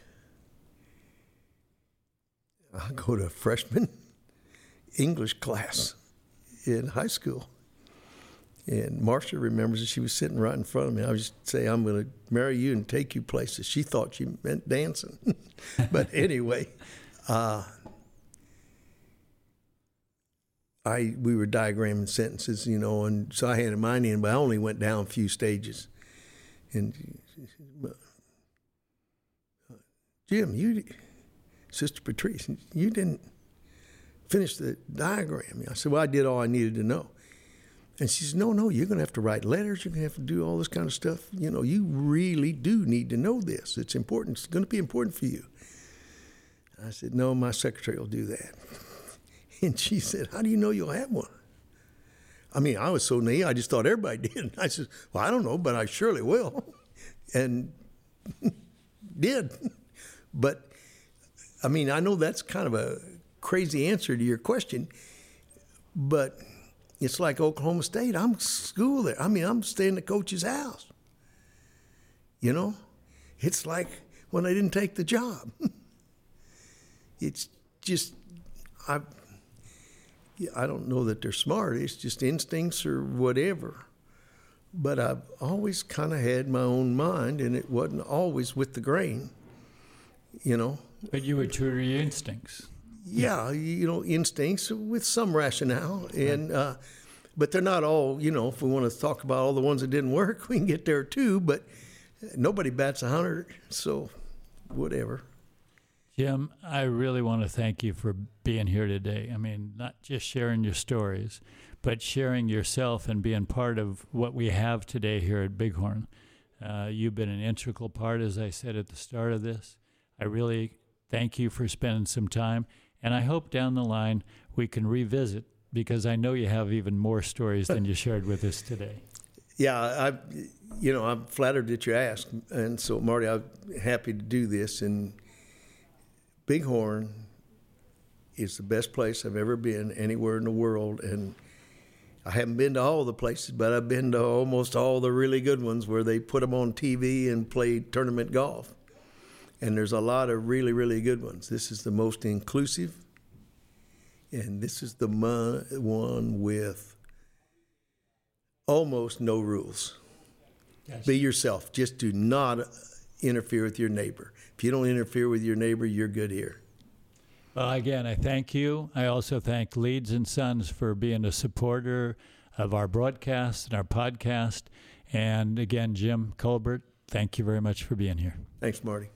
I go to freshman English class in high school. And Marcia remembers that she was sitting right in front of me. I was say, I'm going to marry you and take you places. She thought she meant dancing. but anyway, uh, I we were diagramming sentences, you know, and so I handed mine in, but I only went down a few stages. And Jim, you, Sister Patrice, you didn't finish the diagram. I said, well, I did all I needed to know. And she says, no, no, you're going to have to write letters. You're going to have to do all this kind of stuff. You know, you really do need to know this. It's important. It's going to be important for you. I said, no, my secretary will do that. And she said, How do you know you'll have one? I mean, I was so naive, I just thought everybody did. I said, Well, I don't know, but I surely will. And did. But I mean, I know that's kind of a crazy answer to your question, but it's like Oklahoma State. I'm school there. I mean, I'm staying the coach's house. You know, it's like when I didn't take the job. it's just I. I don't know that they're smart. It's just instincts or whatever. But I've always kind of had my own mind, and it wasn't always with the grain. You know. But you were true to your instincts. Yeah, you know, instincts with some rationale, and uh, but they're not all. You know, if we want to talk about all the ones that didn't work, we can get there too. But nobody bats a hundred, so whatever. Jim, I really want to thank you for being here today. I mean, not just sharing your stories, but sharing yourself and being part of what we have today here at Bighorn. Uh, you've been an integral part, as I said at the start of this. I really thank you for spending some time, and I hope down the line we can revisit because I know you have even more stories than you shared with us today. Yeah, I, you know, I'm flattered that you asked, and so Marty, I'm happy to do this. And Bighorn is the best place I've ever been anywhere in the world, and I haven't been to all the places, but I've been to almost all the really good ones where they put them on TV and play tournament golf. And there's a lot of really, really good ones. This is the most inclusive, and this is the one with almost no rules. Yes. Be yourself. Just do not interfere with your neighbor. If you don't interfere with your neighbor, you're good here. Well, again, I thank you. I also thank Leeds and Sons for being a supporter of our broadcast and our podcast. And again, Jim Colbert, thank you very much for being here. Thanks, Marty.